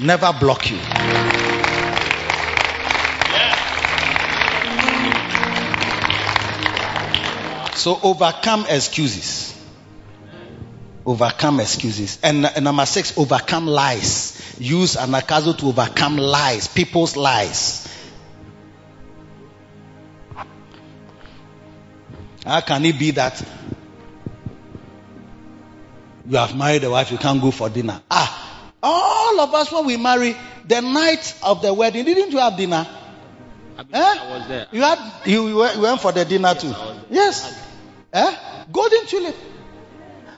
Never block you. So overcome excuses. Overcome excuses. And, and number six, overcome lies. Use anakazo to overcome lies, people's lies. How can it be that you have married a wife, you can't go for dinner? Ah, all of us when we marry, the night of the wedding, didn't you have dinner? I, Eh? I was there. You had you, you went- for the dinner too. Yes. Eh? Golden tulip.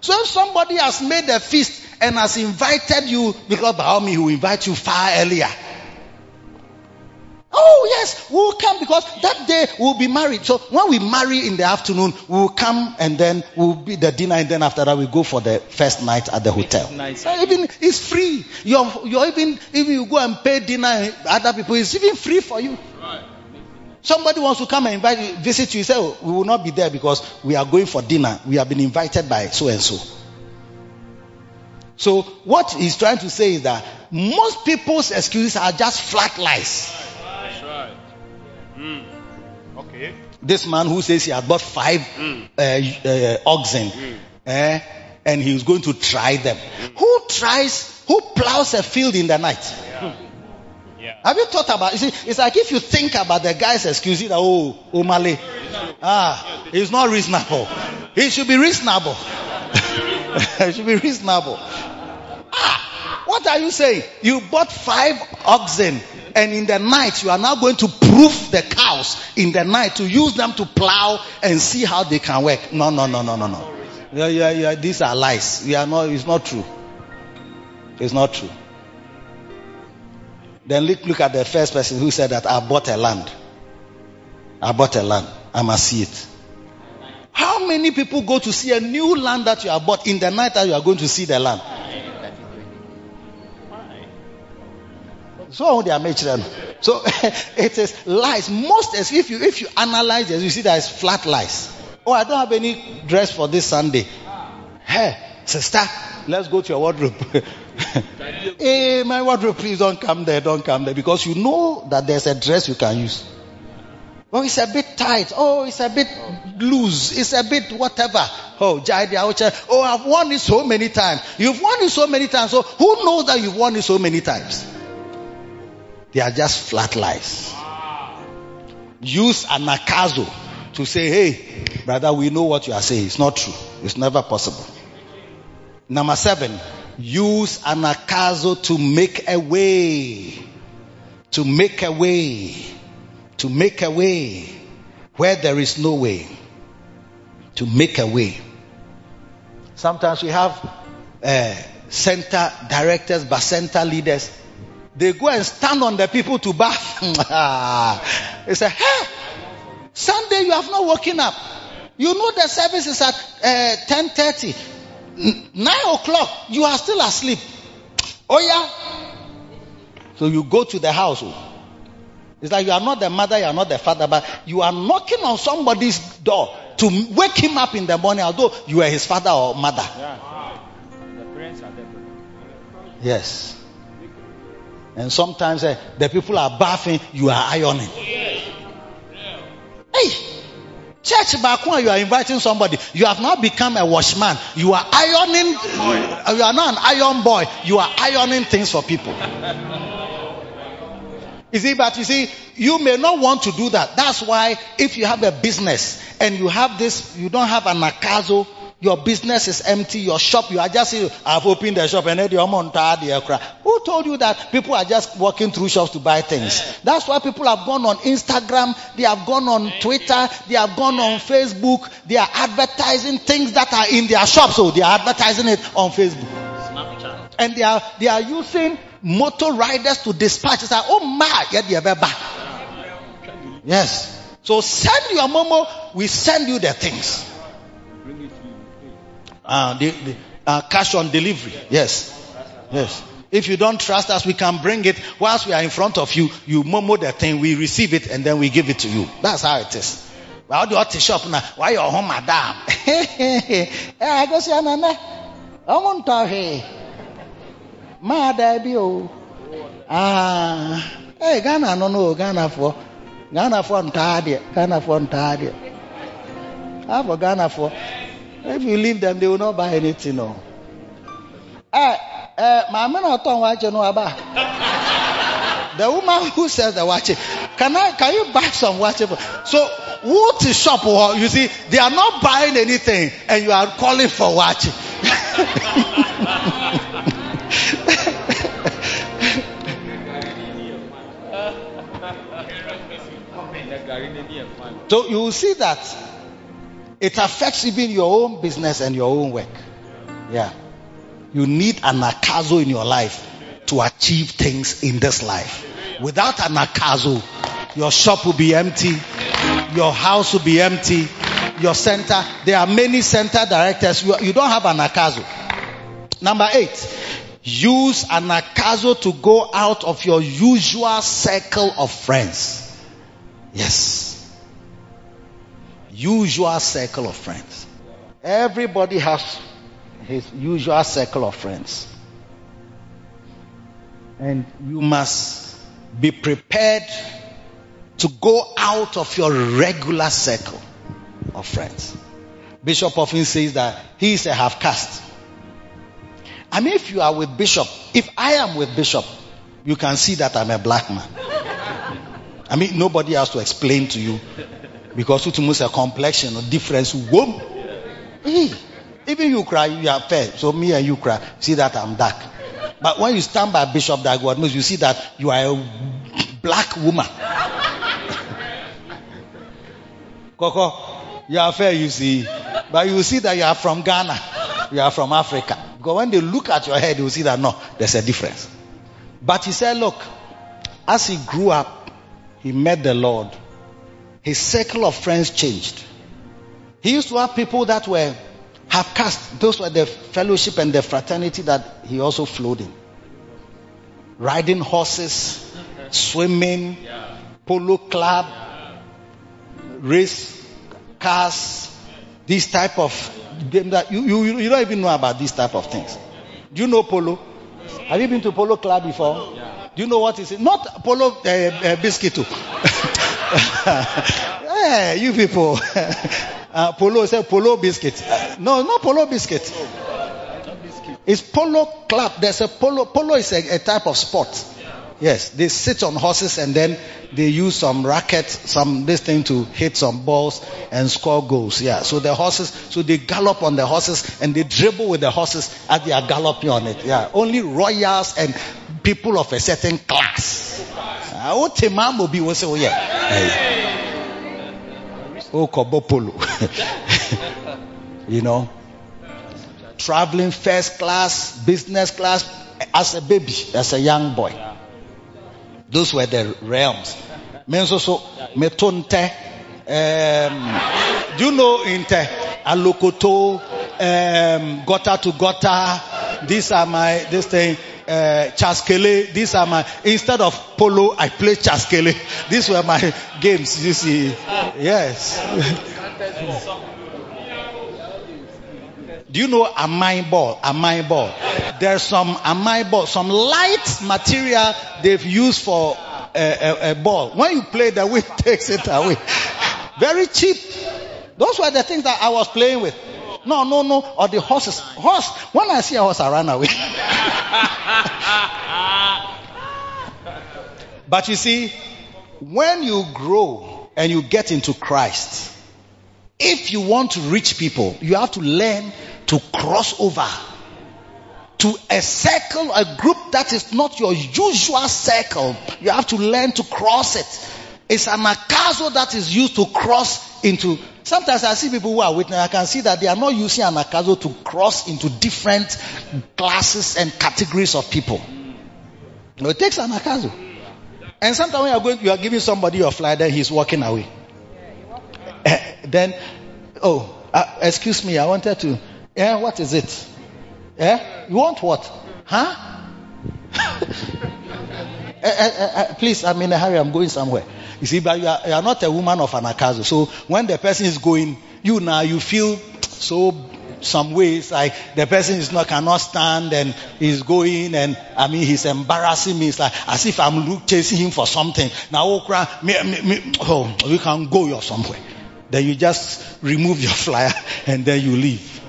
So if somebody has made a feast and has invited you, because by all means he will invite you far earlier. Oh yes, we will come because that day we'll be married. So when we marry in the afternoon, we will come and then we'll be the dinner, and then after that we'll go for the first night at the hotel. Nice. Even it's free. You're you're even if you go and pay dinner, other people it's even free for you. Somebody wants to come and invite you, visit you. You say, oh, we will not be there because we are going for dinner. We have been invited by so and so. So what he's trying to say is that most people's excuses are just flat lies. That's right. Mm. Okay. This man who says he had bought five uh, uh, oxen, eh, and he was going to try them. Who tries? Who plows a field in the night? Yeah. Have you thought about? You see, it's like if you think about the guy's excuse, that oh, Omale, ah, he's not reasonable. He should be reasonable. he should be reasonable. Ah, what are you saying? You bought five oxen, and in the night you are now going to proof the cows in the night to use them to plow and see how they can work. No, no, no, no, no, no. Yeah, yeah, yeah. These are lies. We are not. It's not true. It's not true. Then look, look at the first person who said that I bought a land. I bought a land. I must see it. How many people go to see a new land that you have bought in the night that you are going to see the land? So they are making So it is lies. Most as if you if you analyze it, you see that it's flat lies. Oh, I don't have any dress for this Sunday. Hey, sister, let's go to your wardrobe. hey, my wardrobe, please don't come there, don't come there. Because you know that there's a dress you can use. Oh, it's a bit tight. Oh, it's a bit loose. It's a bit whatever. Oh, Oh, I've worn it so many times. You've worn it so many times. So who knows that you've worn it so many times? They are just flat lies. Use anakazo to say, hey, brother, we know what you are saying. It's not true. It's never possible. Number seven, use anakazo to make a way. To make a way. To make a way where there is no way. To make a way. Sometimes we have uh, center directors, but center leaders. They go and stand on the people to bath. they say, hey, Sunday you have not woken up. You know the service is at uh, 10.30. N- 9 o'clock, you are still asleep. Oh yeah? So you go to the house. oh. It's like you are not the mother, you are not the father, but you are knocking on somebody's door to wake him up in the morning, although you are his father or mother. Yeah. The parents are there. Yes. And sometimes eh, the people are bathing, you are ironing. Hey, church back when you are inviting somebody, you have now become a washman. You are ironing, uh, you are not an iron boy, you are ironing things for people. You see, but you see, you may not want to do that. That's why if you have a business and you have this, you don't have anakazo, your business is empty, your shop, you are just, I've opened the shop and then you're on the aircraft. Who told you that people are just walking through shops to buy things? That's why people have gone on Instagram, they have gone on Twitter, they have gone on Facebook, they are advertising things that are in their shops, so they are advertising it on Facebook Snapchat. and they are they are using motor riders to dispatch. It's like, oh my, yeah, back. Yes. So send your momo, we send you the things. Uh, the, the, uh, cash on delivery. Yes. Yes. If you don't trust us, we can bring it whilst we are in front of you. You momo the thing, we receive it, and then we give it to you. That's how it is. Wàá di ọtí shop na wàá yẹ ọ̀hún madam. Ẹ agosi anana, ọmọ ntọ́ hwee. Máa da bi o. Ah, ẹ Ghana no no Ghana fọ. Ghana deɛ, Ghana fọ ntaa deɛ. Afọ Ghana fọ. If you leave them, they will not buy anything. No. Eh, eh, Nwaakye no. The woman who sells the waakye, can I can you buy some? For, so what is shop? You see, they are not buying anything, and you are calling for waakye. so you will see that it affects even your own business and your own work. Yeah. You need anakazo in your life to achieve things in this life. Without anakazo, your shop will be empty, your house will be empty, your center, there are many center directors, you, don't have anakazo. Number eight, use anakazo to go out of your usual circle of friends. Yes. Usual circle of friends. Everybody has his usual circle of friends. And you must be prepared to go out of your regular circle of friends. Bishop often says that he is a half caste. I mean, if you are with Bishop, if I am with Bishop, you can see that I'm a black man. I mean, nobody has to explain to you because means a complexion or difference. Whoa. Hey, even you cry, you are fair. So me and you cry, see that I'm dark. But when you stand by Bishop Dagwood, you see that you are a black woman. Coco, you are fair, you see. But you see that you are from Ghana. You are from Africa. Because when they look at your head, you see that no, there's a difference. But he said, look, as he grew up, he met the Lord. His circle of friends changed. He used to have people that were half caste. Those were the fellowship and the fraternity that he also flowed in. Riding horses, swimming, polo club, race cars, this type of game that you, you, you don't even know about these type of things. Do you know polo? Have you been to polo club before? Do you know what is it? Not polo uh, uh, biscuit. hey, you people. uh, polo say polo biscuit. Uh, no, not polo biscuit. It's polo club. There's a polo. Polo is a, a type of sport. Yes, they sit on horses and then they use some racket, some this thing to hit some balls and score goals. Yeah, so the horses, so they gallop on the horses and they dribble with the horses as they are galloping on it. Yeah, only royals and people of a certain class. Timambo be will say, oh yeah. Oh, Kobo Polo. you know, traveling first class, business class as a baby, as a young boy. Those were the realms. Men so. Um, do you know inte? Alokoto, um, gota to gota. These are my this thing. Uh, chaskele. These are my instead of polo, I play chaskele. These were my games. You see, yes. Do you know a mine ball? A mine ball. There's some a mine ball, some light material they've used for a, a, a ball. When you play, the wind takes it away. Very cheap. Those were the things that I was playing with. No, no, no. Or the horses. Horse. When I see a horse, I run away. but you see, when you grow and you get into Christ, if you want to reach people, you have to learn to cross over to a circle, a group that is not your usual circle. You have to learn to cross it. It's anakazo that is used to cross into. Sometimes I see people who are witness. I can see that they are not using anakazo to cross into different classes and categories of people. You know, it takes anakazo. And sometimes when you are going, you are giving somebody your flyer, then he's walking away. Eh, then, oh, uh, excuse me, I wanted to. Yeah, what is it? Yeah, you want what? Huh? Eh, eh, eh, please, I'm in a hurry. I'm going somewhere. You see, but you are, you are not a woman of an anakazo. So when the person is going, you now you feel so some ways like the person is not cannot stand and he's going and I mean he's embarrassing me. It's like as if I'm look, chasing him for something. Now okra, me, me, me, oh, we can go your somewhere. Then you just remove your flyer and then you leave.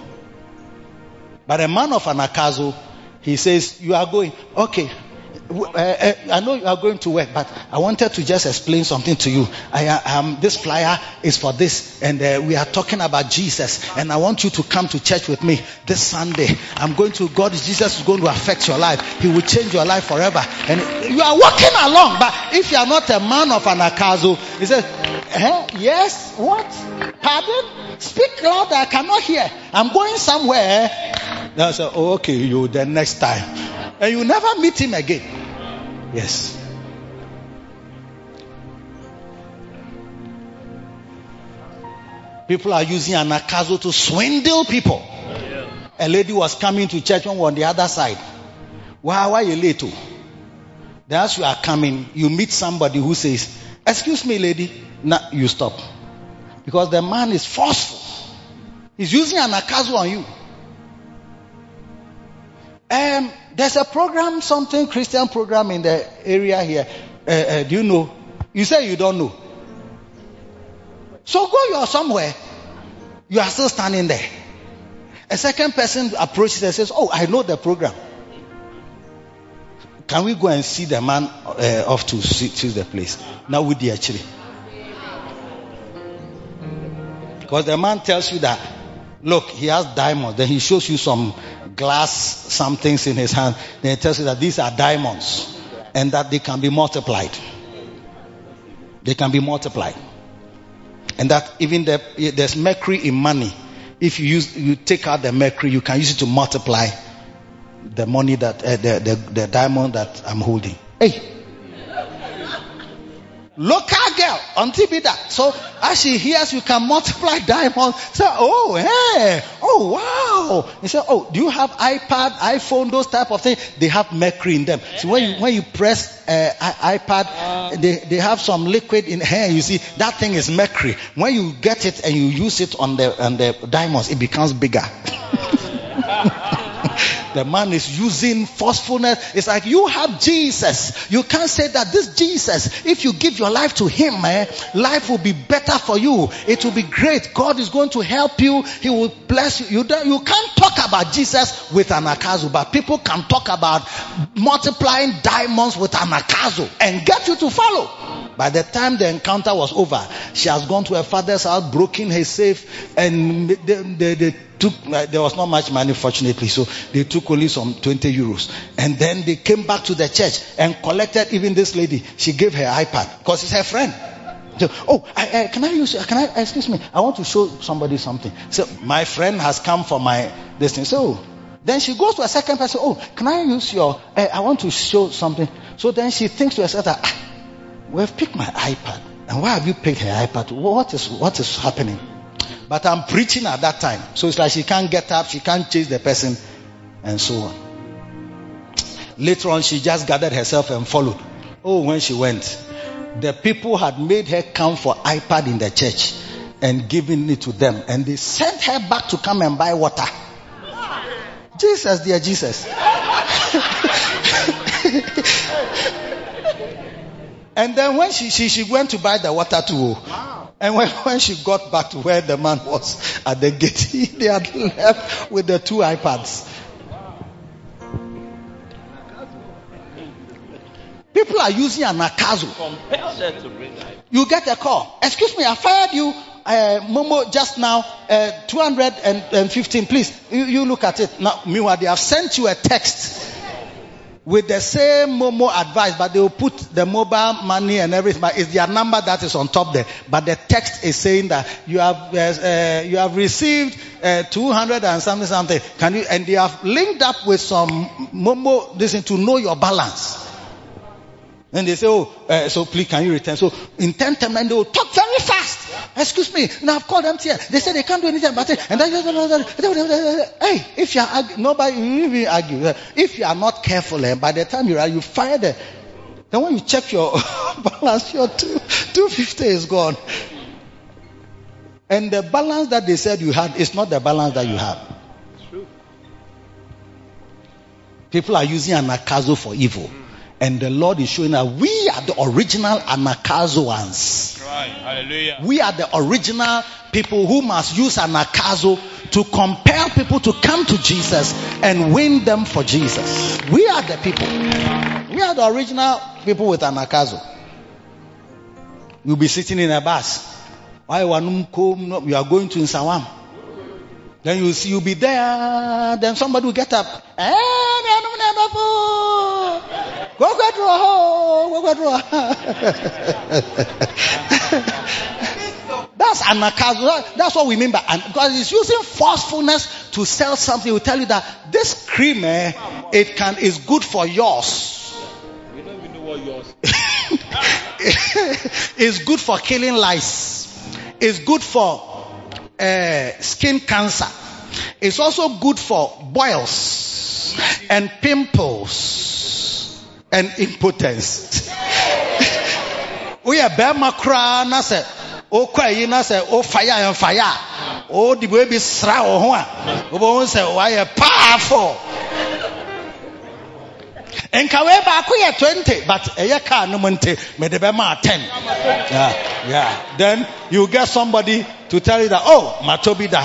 But a man of an anakazo, he says, you are going, okay. Uh, uh, I know you are going to work, but I wanted to just explain something to you. I, uh, um, this flyer is for this, and uh, we are talking about Jesus, and I want you to come to church with me this Sunday. I'm going to God. Jesus is going to affect your life. He will change your life forever. And you are walking along, but if you are not a man of anakazo, he says, eh, yes, what? Pardon? Speak loud. I cannot hear. I'm going somewhere. I say, oh, okay, you the next time. And you never meet him again. Yes. People are using an anakazo to swindle people. A lady was coming to church were on the other side. Why, why you late? oh? Then as you are coming, you meet somebody who says, excuse me lady. Now you stop. Because the man is forceful. He's using an anakazo on you. Um, there's a program, something Christian program in the area here. Uh, uh, do you know? You say you don't know. So go you are somewhere. You are still standing there. A second person approaches and says, "Oh, I know the program. Can we go and see the man uh, off to see, the place?" Now with the actually, because the man tells you that, look, he has diamonds. Then he shows you some glass, some things in his hand. Then he tells you that these are diamonds and that they can be multiplied. They can be multiplied. And that even the, there's mercury in money. If you use, you take out the mercury, you can use it to multiply the money that, uh, the, the, the diamond that I'm holding. Hey. Local girl on TV that. So as she hears you can multiply diamonds, say, oh, hey, oh, wow. He said, oh, do you have iPad, iPhone, those type of things? They have mercury in them. So when you, when you press uh, iPad, they, they have some liquid in here. You see, that thing is mercury. When you get it and you use it on the, on the diamonds, it becomes bigger. The man is using forcefulness. It's like you have Jesus. You can't say that this Jesus, if you give your life to him, eh, life will be better for you. It will be great. God is going to help you. He will bless you. You, don't, you can't talk about Jesus with anakazo, but people can talk about multiplying diamonds with anakazo and get you to follow. By the time the encounter was over, she has gone to her father's house, broken his safe, and they, they, they took, uh, there was not much money fortunately, so they took only some 20 euros. And then they came back to the church and collected even this lady. She gave her iPad because it's her friend. So, oh, I, I, can I use, can I, excuse me, I want to show somebody something. So my friend has come for my, this thing. So then she goes to a second person, oh, can I use your, uh, I want to show something. So then she thinks to herself that, ah, we've picked my iPad. And why have you picked her iPad? What is, what is happening? But I'm preaching at that time. So it's like she can't get up, she can't chase the person, and so on. Later on, she just gathered herself and followed. Oh, when she went, the people had made her come for iPad in the church and given it to them. And they sent her back to come and buy water. Jesus, dear Jesus. and then when she, she, she went to buy the water too. And when, when she got back to where the man was at the gate, they had left with the two iPads. People are using anakazo. Compels her to bring life. You get a call. Excuse me, I fired you, uh, Momo, just now, uh, 215. Please, you, you look at it. Now, meanwhile, they have sent you a text with the same Momo advice, but they will put the mobile money and everything. But it's their number that is on top there. But the text is saying that you have uh, uh, you have received uh, 200 and something something. Can you? And they have linked up with some Momo this thing to know your balance. And they say, oh, uh, so please can you return? So in 10 time, and they will talk very fast. Excuse me. Now I've called them here. They said they can't do anything about it. And then, hey, if you are, nobody, argue. If you are not careful, eh, by the time you are, you fire the, Then when you check your balance, your two, 250 is gone. And the balance that they said you had is not the balance that you have. True. People are using anakazo for evil. And the Lord is showing that we are the original anakazoans. Right. Hallelujah. We are the original people who must use anakazo to compel people to come to Jesus and win them for Jesus. We are the people. We are the original people with anakazo. You'll be sitting in a bus. Why one You are going to Insawam. Then you see you'll be there. Then somebody will get up. Eh, Me anu na babu. Go go draw. Go go draw. That's anakazo. That's what we mean by an- because it's using forcefulness to sell something. It will tell you that this cream, eh, it can is good for yours. We don't even know what yours. it's good for killing lice. It's good for uh, skin cancer. It's also good for boils and pimples and impotence. Are bema kra na o kwa yi na o fire and fire. O di bo bi sra o ho a. O bo se wa ye powerful. nka wee baako yɛ 20 but ɛyɛ car no mu nti mede bɛma 10 yeah, yeah. then you get somebody to tell you that oh matobi da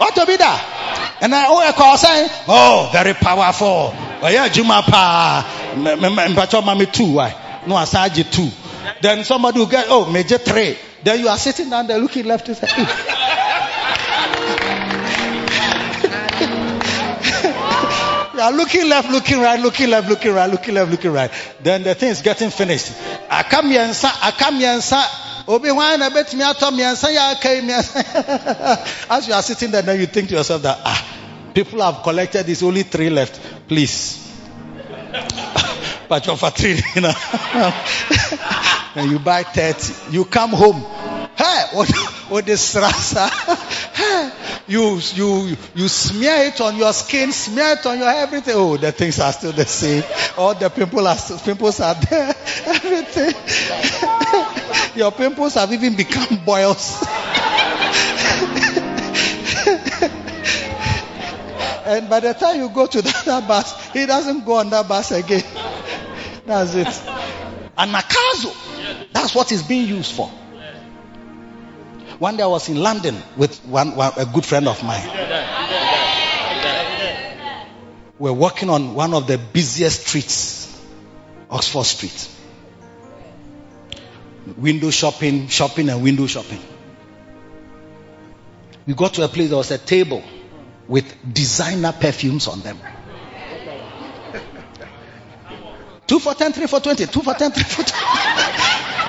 ɔtobi da oh, ɛna woyɛ kɔɔ sɛn oh very powerful ɔyɛ adwuma paa M- m- m- mpakyɛ ma me two why no asan gye two then somebody will get oh megye three then you are sitting down there looking left and say "Eh, You are looking left, looking right, looking left, looking right, looking left, looking right. Then the thing is getting finished. I come here and say, I come here and say, Obi wan na bet me ato miensa ya kai miensa. As you are sitting there, then you think to yourself that ah, people have collected there's only three left. Please. but you're for three, you know. and you buy 30. You come home. Hey, what, what is rasa? You, you, you smear it on your skin, smear it on your everything. Oh, the things are still the same. All the pimples are, still, pimples are there. Everything. your pimples have even become boils. And by the time you go to the other bus, he doesn't go on that bus again. That's it. Anakazo. That's what it's being used for. One day I was in London with one, one a good friend of mine. We're walking on one of the busiest streets, Oxford Street. Window shopping, shopping and window shopping. We got to a place there was a table with designer perfumes on them. Two for ten, three for twenty. Two for ten, three for twenty.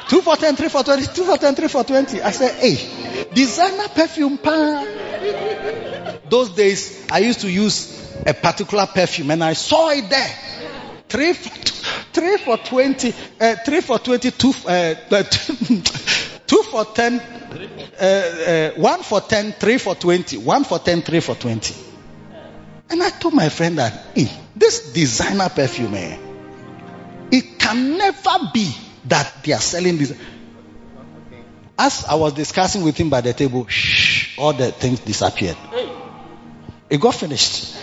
Two for ten, three for twenty. Two for ten, three for twenty. I said, hey, designer perfume, pa. Those days, I used to use a particular perfume, and I saw it there. Three for three for twenty. Uh, three for twenty. Two. Uh, two for ten. Uh, uh, one for ten, three for twenty, one for ten, three for twenty. And I told my friend that, hey, this designer perfume, eh, it can never be that they are selling this. As I was discussing with him by the table, shh, all the things disappeared. It got finished.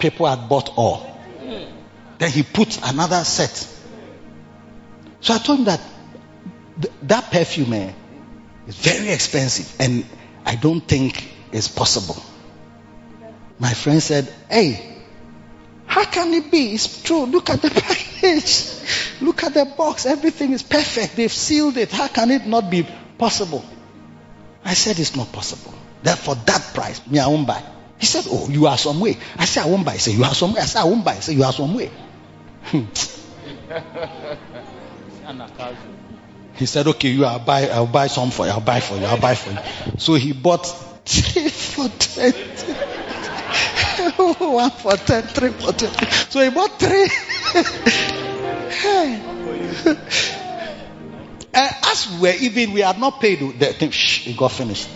People had bought all. Then he put another set. So I told him that th- that perfume eh, is very expensive and I don't think it's possible. My friend said, Hey, how can it be? It's true. Look at the package. Look at the box. Everything is perfect. They've sealed it. How can it not be possible? I said it's not possible. That for that price, me I won't buy. He said, Oh, you are some way. I said I won't buy. He said, You are some way. I said I won't buy. He said, You are some way. He said, Okay, you I'll buy I'll buy some for you, I'll buy for you, I'll buy for you. So he bought three for twenty. One for ten, three for twenty. So he bought three. and as we were even, we had not paid the thing. Shh, it got finished.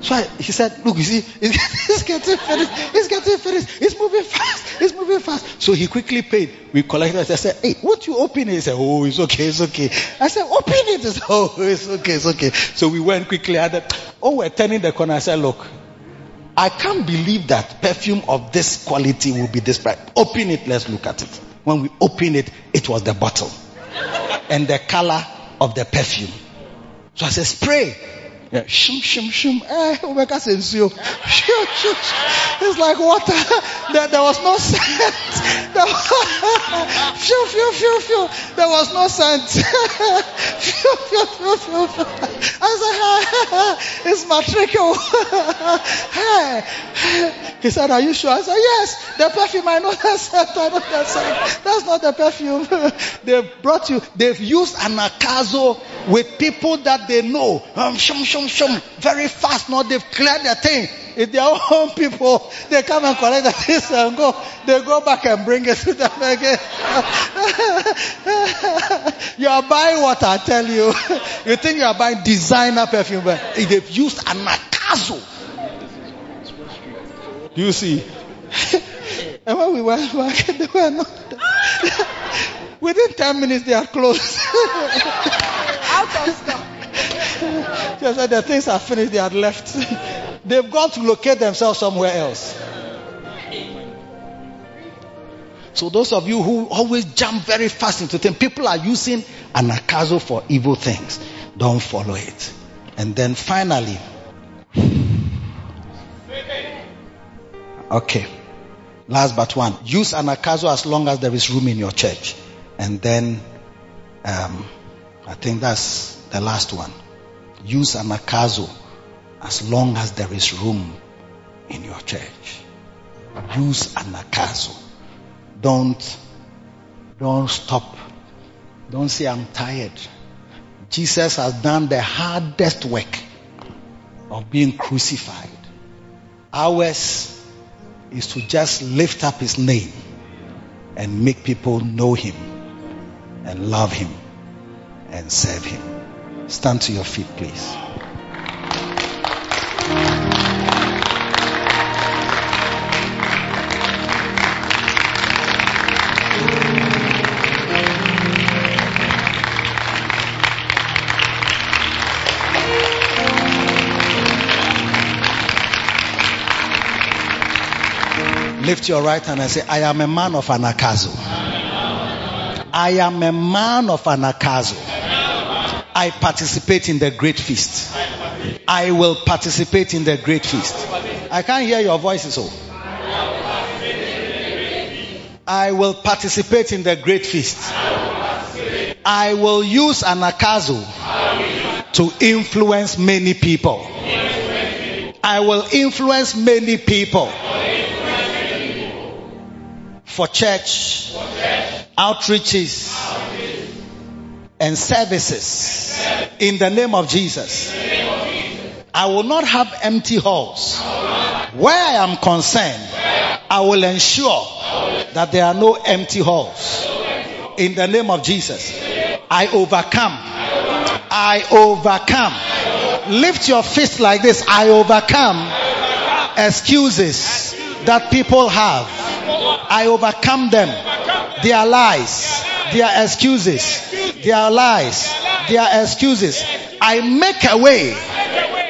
So I, he said, look, you see, it's, getting finished. It's getting finished. It's moving fast. It's moving fast. So he quickly paid. We collected it. I said, hey, what you open it? He said, oh, it's okay, it's okay. I said, open it. He said, oh, it's okay, it's okay. So we went quickly. I said, oh, we're turning the corner. I said, look, I can't believe that perfume of this quality will be this price. Open it. Let's look at it. When we opened it, it was the bottle and the color of the perfume. So I said, spray. Yeah, shum, shum, shum. Eh, Omega sensio. Shum, shum, shum. It's like water. There, there was no scent. There was, phew, phew. There was no scent. phew, phew, phew, phew. I said, it's matrico. hey. He said, are you sure? I said, yes. The perfume, I know that scent. I know that scent. That's not the perfume. they brought you, they've used anakazo with people that they know. Um, shum, shum, shum, very fast. Now they've cleared the thing. If their own people, they come and collect the things and go. They go back and bring it to them again. you are buying what I tell you. you think you are buying designer perfume, but they've used anakazo. Do you see? and when we went back, they were not. Within 10 minutes, they are closed. Out of stock. They said the things are finished, they had left. They've gone to locate themselves somewhere else. So those of you who always jump very fast into things, people are using anakazo for evil things. Don't follow it. And then finally, okay, last but one, use anakazo as long as there is room in your church. And then, um, I think that's the last one. Use anakazo as long as there is room in your church. Use anakazo. Don't, don't stop. Don't say I'm tired. Jesus has done the hardest work of being crucified. Ours is to just lift up his name and make people know him and love him and serve him. Stand to your feet, please. Lift your right hand and say, I am a man of anakazo. I am a man of anakazo. I participate in the great feast. I will participate in the great feast. I can't hear your voices, oh. I will participate in the great feast. I will use anakazo to influence many people. I will influence many people for church, outreaches, and services in the name of Jesus. I will not have empty halls. Where I am concerned, I will ensure that there are no empty halls. In the name of Jesus, I overcome. I overcome. Lift your fist like this. I overcome excuses that people have. I overcome them. Their lies, their excuses, their lies, their excuses. I make a way.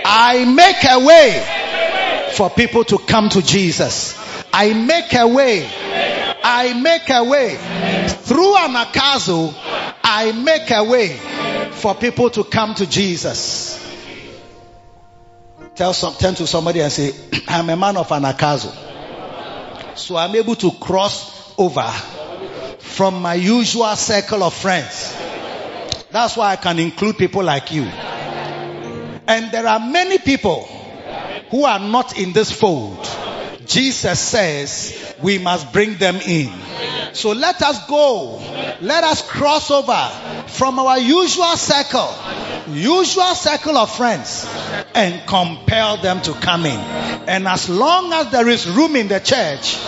I make a way for people to come to Jesus. I make a way. I make a way. Through anakazo, I make a way for people to come to Jesus. Tell some, turn to somebody and say, I'm a man of an anakazo. So I'm able to cross over from my usual circle of friends. That's why I can include people like you. And there are many people who are not in this fold. Jesus says we must bring them in. So let us go. Let us cross over from our usual circle, usual circle of friends and compel them to come in. And as long as there is room in the church,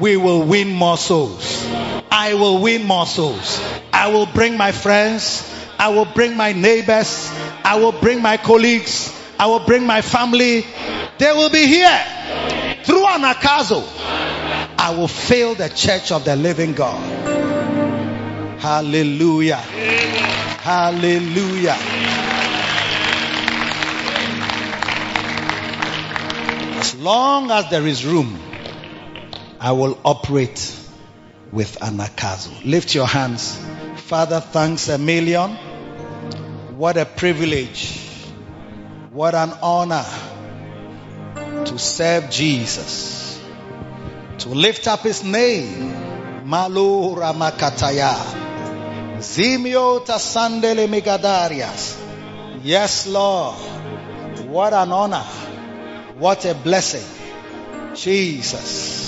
we will win more souls. I will win more souls. I will bring my friends. I will bring my neighbors. I will bring my colleagues. I will bring my family. They will be here. Through Anakazo, I will fill the church of the living God. Hallelujah. Hallelujah. As long as there is room, I will operate with Anakazo. Lift your hands. Father, thanks a million. What a privilege. What an honor to serve Jesus. To lift up his name. Malu Ramakataya. Zimio Tasandele Megadarias. Yes, Lord. What an honor. What a blessing. Jesus.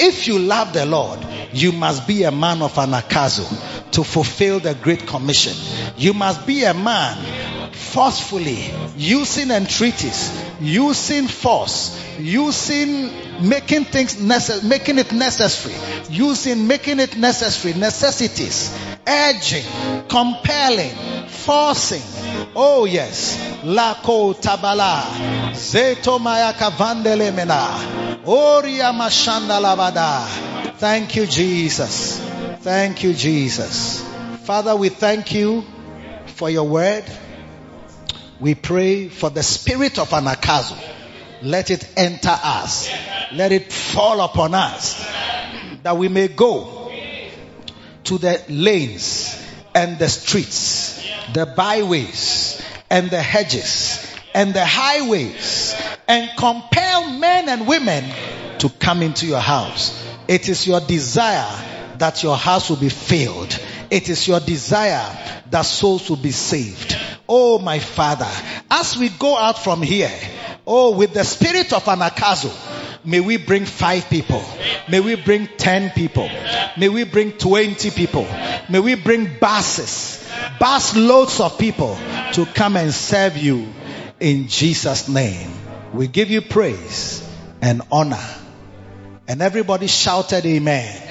If you love the Lord, you must be a man of anakazo to fulfill the great commission. You must be a man forcefully using entreaties, using force, using making things necessary, making it necessary, using making it necessary, necessities, urging, compelling, forcing. Oh yes. Lako tabala. Zeto mayaka vandelemena. Oria mashanda lavada. Thank you, Jesus. Thank you, Jesus. Father, we thank you for your word. We pray for the spirit of anakazo. Let it enter us. Let it fall upon us. That we may go to the lanes and the streets, the byways and the hedges and the highways and compel men and women to come into your house. It is your desire that your house will be filled. It is your desire that souls will be saved. Oh my father, as we go out from here, oh with the spirit of anakazo, may we bring five people. May we bring ten people. May we bring twenty people. May we bring buses, bus loads of people to come and serve you in Jesus name. We give you praise and honor. And everybody shouted amen.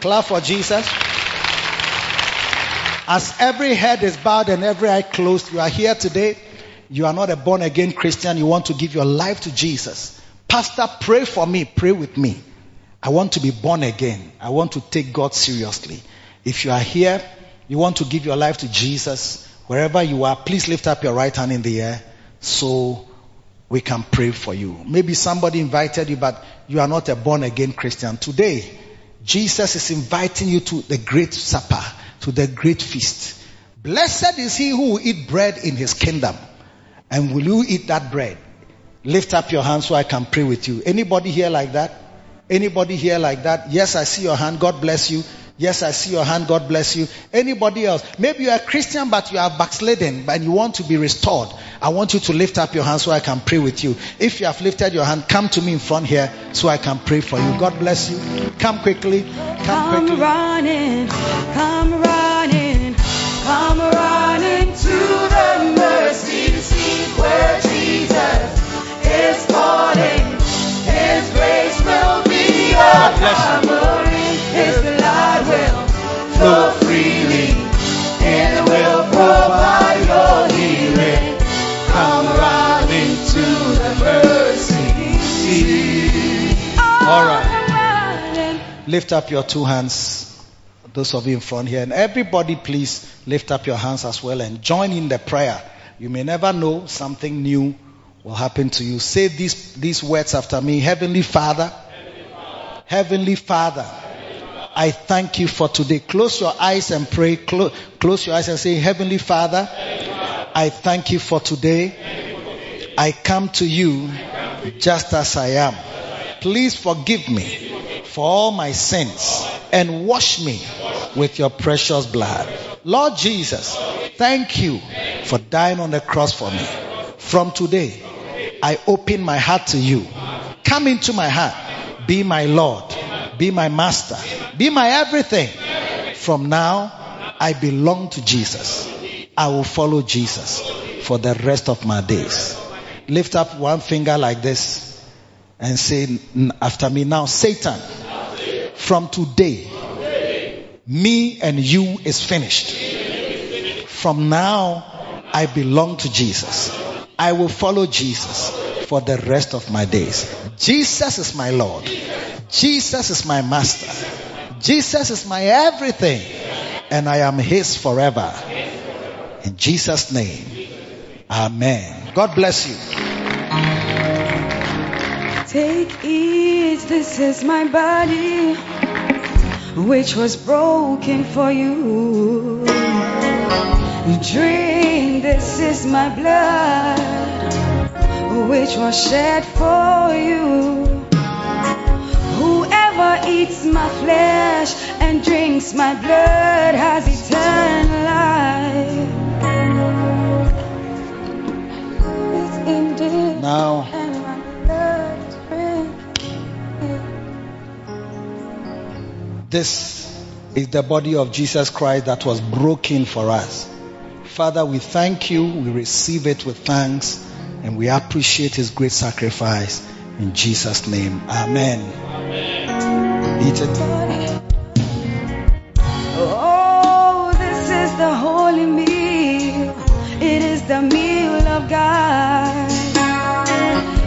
Clap for Jesus. As every head is bowed and every eye closed, you are here today. You are not a born again Christian. You want to give your life to Jesus. Pastor, pray for me. Pray with me. I want to be born again. I want to take God seriously. If you are here, you want to give your life to Jesus, wherever you are, please lift up your right hand in the air so we can pray for you. Maybe somebody invited you, but you are not a born again Christian. Today, Jesus is inviting you to the great supper, to the great feast. Blessed is he who will eat bread in his kingdom. And will you eat that bread? Lift up your hand so I can pray with you. Anybody here like that? Anybody here like that? Yes, I see your hand. God bless you. Yes, I see your hand. God bless you. Anybody else? Maybe you are a Christian, but you are backslidden and you want to be restored. I want you to lift up your hand so I can pray with you. If you have lifted your hand, come to me in front here so I can pray for you. God bless you. Come quickly. Come Come quickly. running, come running, come running to the mercy seat where Lift up your two hands. Those of you in front here. And everybody please lift up your hands as well and join in the prayer. You may never know something new will happen to you. Say these, these words after me. Heavenly Father. Heavenly Father. I thank you for today. Close your eyes and pray. Close, close your eyes and say, Heavenly Father, I thank you for today. I come to you just as I am. Please forgive me for all my sins and wash me with your precious blood. Lord Jesus, thank you for dying on the cross for me. From today, I open my heart to you. Come into my heart. Be my Lord. Be my master. Be my everything. From now, I belong to Jesus. I will follow Jesus for the rest of my days. Lift up one finger like this and say after me now, Satan, from today, me and you is finished. from now, I belong to Jesus. I will follow Jesus for the rest of my days. Jesus is my Lord. Jesus is my master. Jesus is my everything. And I am his forever. In Jesus' name. Amen. God bless you. Take it, this is my body, which was broken for you. Drink, this is my blood, which was shed for you. Whoever eats my flesh and drinks my blood has eternal life. Now, This is the body of Jesus Christ that was broken for us. Father, we thank you. We receive it with thanks and we appreciate his great sacrifice. In Jesus' name, Amen. Eat it. Oh, this is the holy meal. It is the meal of God.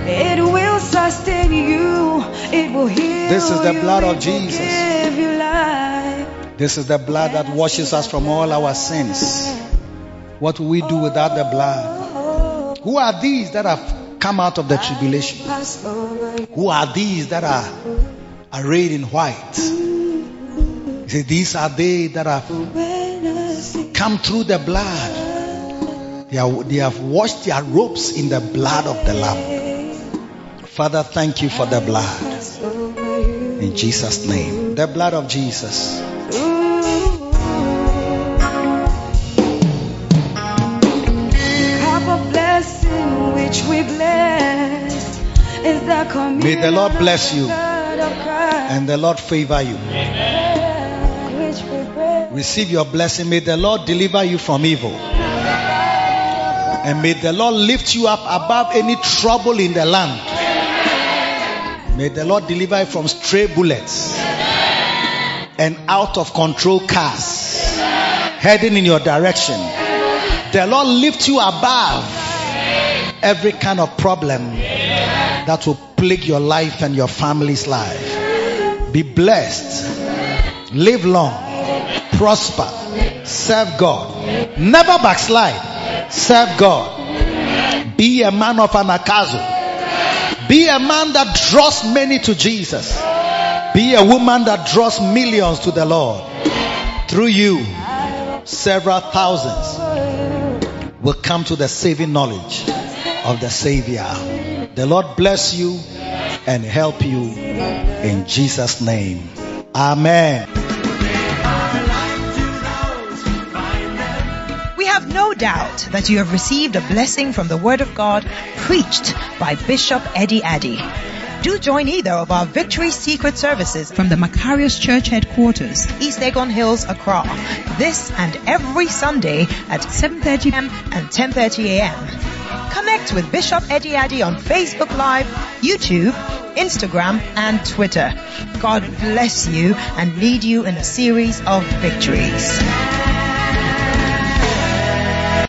It will sustain you. It will heal you. This is the blood of Jesus. This is the blood that washes us from all our sins. What will we do without the blood? Who are these that have come out of the tribulation? Who are these that are arrayed in white? These are they that have come through the blood. They, are, they have washed their robes in the blood of the Lamb. Father, thank you for the blood. In Jesus' name. The blood of Jesus. May the Lord bless you. of the blood of Christ, And the Lord favor you. break. Receive your blessing. May the Lord deliver you from evil. And may the Lord lift you up above any trouble in the land. May the Lord deliver you from stray bullets and out of control cars heading in your direction. The Lord lift you above every kind of problem that will plague your life and your family's life. Be blessed. Live long. Prosper. Serve God. Never backslide. Serve God. Be a man of anakazo. Be a man that draws many to Jesus. Be a woman that draws millions to the Lord. Through you, several thousands will come to the saving knowledge of the Savior. The Lord bless you and help you in Jesus' name. Amen. We have no doubt that you have received a blessing from the Word of God preached by Bishop Eddie Addy. Do join either of our Victory Secret services from the Macarius Church headquarters, East Legon Hills, Accra, this and every Sunday at 7.30 p.m. and 10.30 a.m. Connect with Bishop Eddie Addy on Facebook Live, YouTube, Instagram, and Twitter. God bless you and lead you in a series of victories.